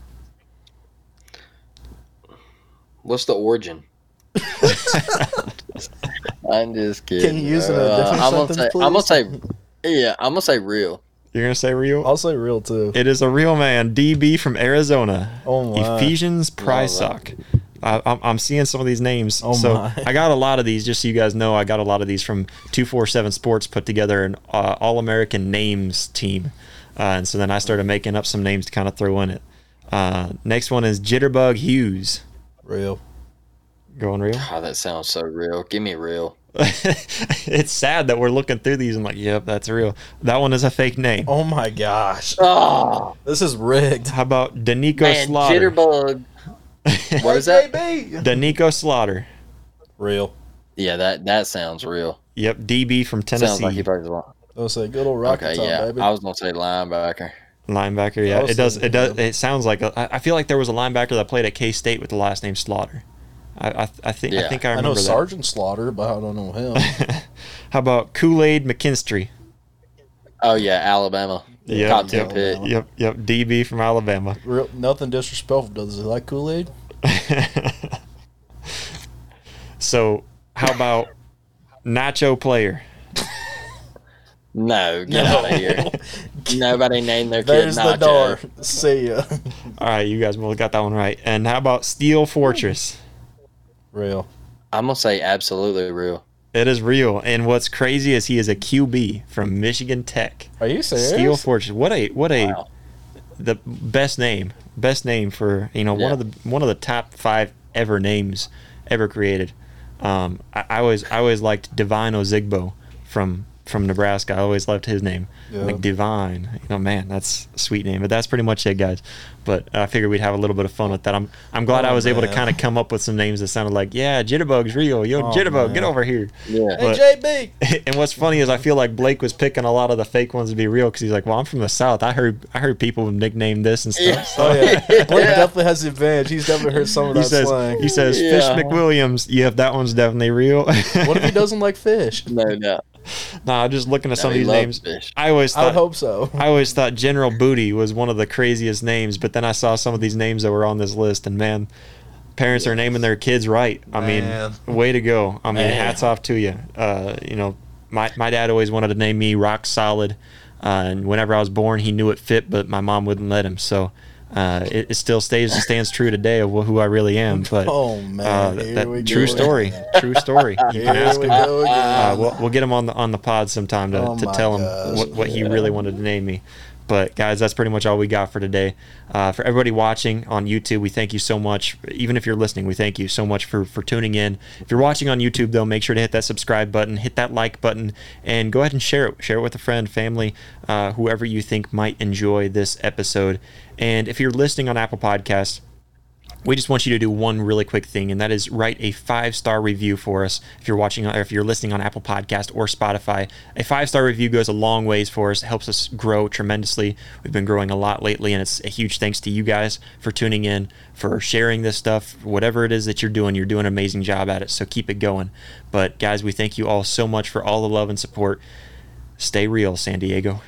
What's the origin? I'm just kidding. Can you use it in a Uh, different I'm gonna sentence, say, I'm gonna say, yeah, I'm gonna say real. You're gonna say real? I'll say real too. It is a real man, DB from Arizona. Oh my. Ephesians that. Prysock. I, I'm, I'm seeing some of these names. Oh so my. I got a lot of these, just so you guys know. I got a lot of these from 247 Sports put together an uh, All American names team. Uh, and so then I started making up some names to kind of throw in it. Uh, next one is Jitterbug Hughes. Real. Going real? Oh, that sounds so real. Give me real. it's sad that we're looking through these and like, yep, that's real. That one is a fake name. Oh my gosh. Oh This is rigged. How about Danico man, Slaughter? jitterbug. What is that? JB? Danico Slaughter. Real. Yeah, that that sounds real. Yep, DB from Sounds Tennessee. like he plays a lot. I'll say good old rocket Okay, top, yeah. baby. I was gonna say linebacker. Linebacker, yeah, it does. It does. him. It sounds like a, I I feel like there was a linebacker that played at K State with the last name Slaughter. I I, I think I think I remember. I remember know that. Sergeant Slaughter, but I don't know him. How about Kool Aid McKinstry? Oh yeah, Alabama. Yep, Top ten yep, pick. Yep, yep. DB from Alabama. Real, nothing disrespectful. Does he like Kool Aid? so how about Nacho Player? No, get out of here. Nobody named their kid There's the Nacho. door. See ya. All right, you guys both got that one right. And how about Steel Fortress? Real. I'm gonna say absolutely real. It is real. And what's crazy is he is a QB from Michigan Tech. Are you serious? Steel Fortress. What a what a Wow. the best name, best name for you know one of the one of the top five ever names ever created. Um, I, I always I always liked Divine Ozigbo from from Nebraska. I always loved his name, Yeah. like Divine. You know, man, that's a sweet name. But that's pretty much it, guys. But I figured we'd have a little bit of fun with that. I'm I'm glad Oh, I was able to kind of come up with some names that sounded like, yeah, Jitterbug's real. Yo, Oh, Jitterbug, get over here. Yeah. But- Hey, JB. and what's funny is I feel like Blake was picking a lot of the fake ones to be real because he's like, "Well, I'm from the South. I heard I heard people nickname this and stuff." Yeah. So Oh yeah, Blake definitely has the advantage. He's definitely heard some of he that says slang. he says Yeah. Fish McWilliams. Yep, that one's definitely real. What if he doesn't like fish? No no. nah, I'm just looking at some of these names. fish. I always I hope so. I always thought General Booty was one of the craziest names, but then I saw some of these names that were on this list, and man, parents are naming their kids right. I Man. mean, way to go! I mean, Man. hats off to you. Uh, you know, my my dad always wanted to name me Rock Solid, uh, and whenever I was born, he knew it fit, but my mom wouldn't let him. So. Uh, it, it still stays stands true today of who I really am. But Oh, man. uh, that, true story, true story. You can ask we him. Uh, we'll, we'll get him on the on the pod sometime to, Oh to tell him gosh. what, what he really wanted to name me. But guys, that's pretty much all we got for today. Uh, for everybody watching on YouTube, we thank you so much. Even if you're listening, we thank you so much for for tuning in. If you're watching on YouTube, though, make sure to hit that subscribe button, hit that like button, and go ahead and share it. Share it with a friend, family, uh, whoever you think might enjoy this episode. And if you're listening on Apple Podcasts, we just want you to do one really quick thing, and that is write a five star review for us. If you're watching, or if you're listening on Apple Podcast or Spotify, a five star review goes a long ways for us. It helps us grow tremendously. We've been growing a lot lately, and it's a huge thanks to you guys for tuning in, for sharing this stuff. Whatever it is that you're doing, you're doing an amazing job at it. So keep it going. But guys, we thank you all so much for all the love and support. Stay real, San Diego.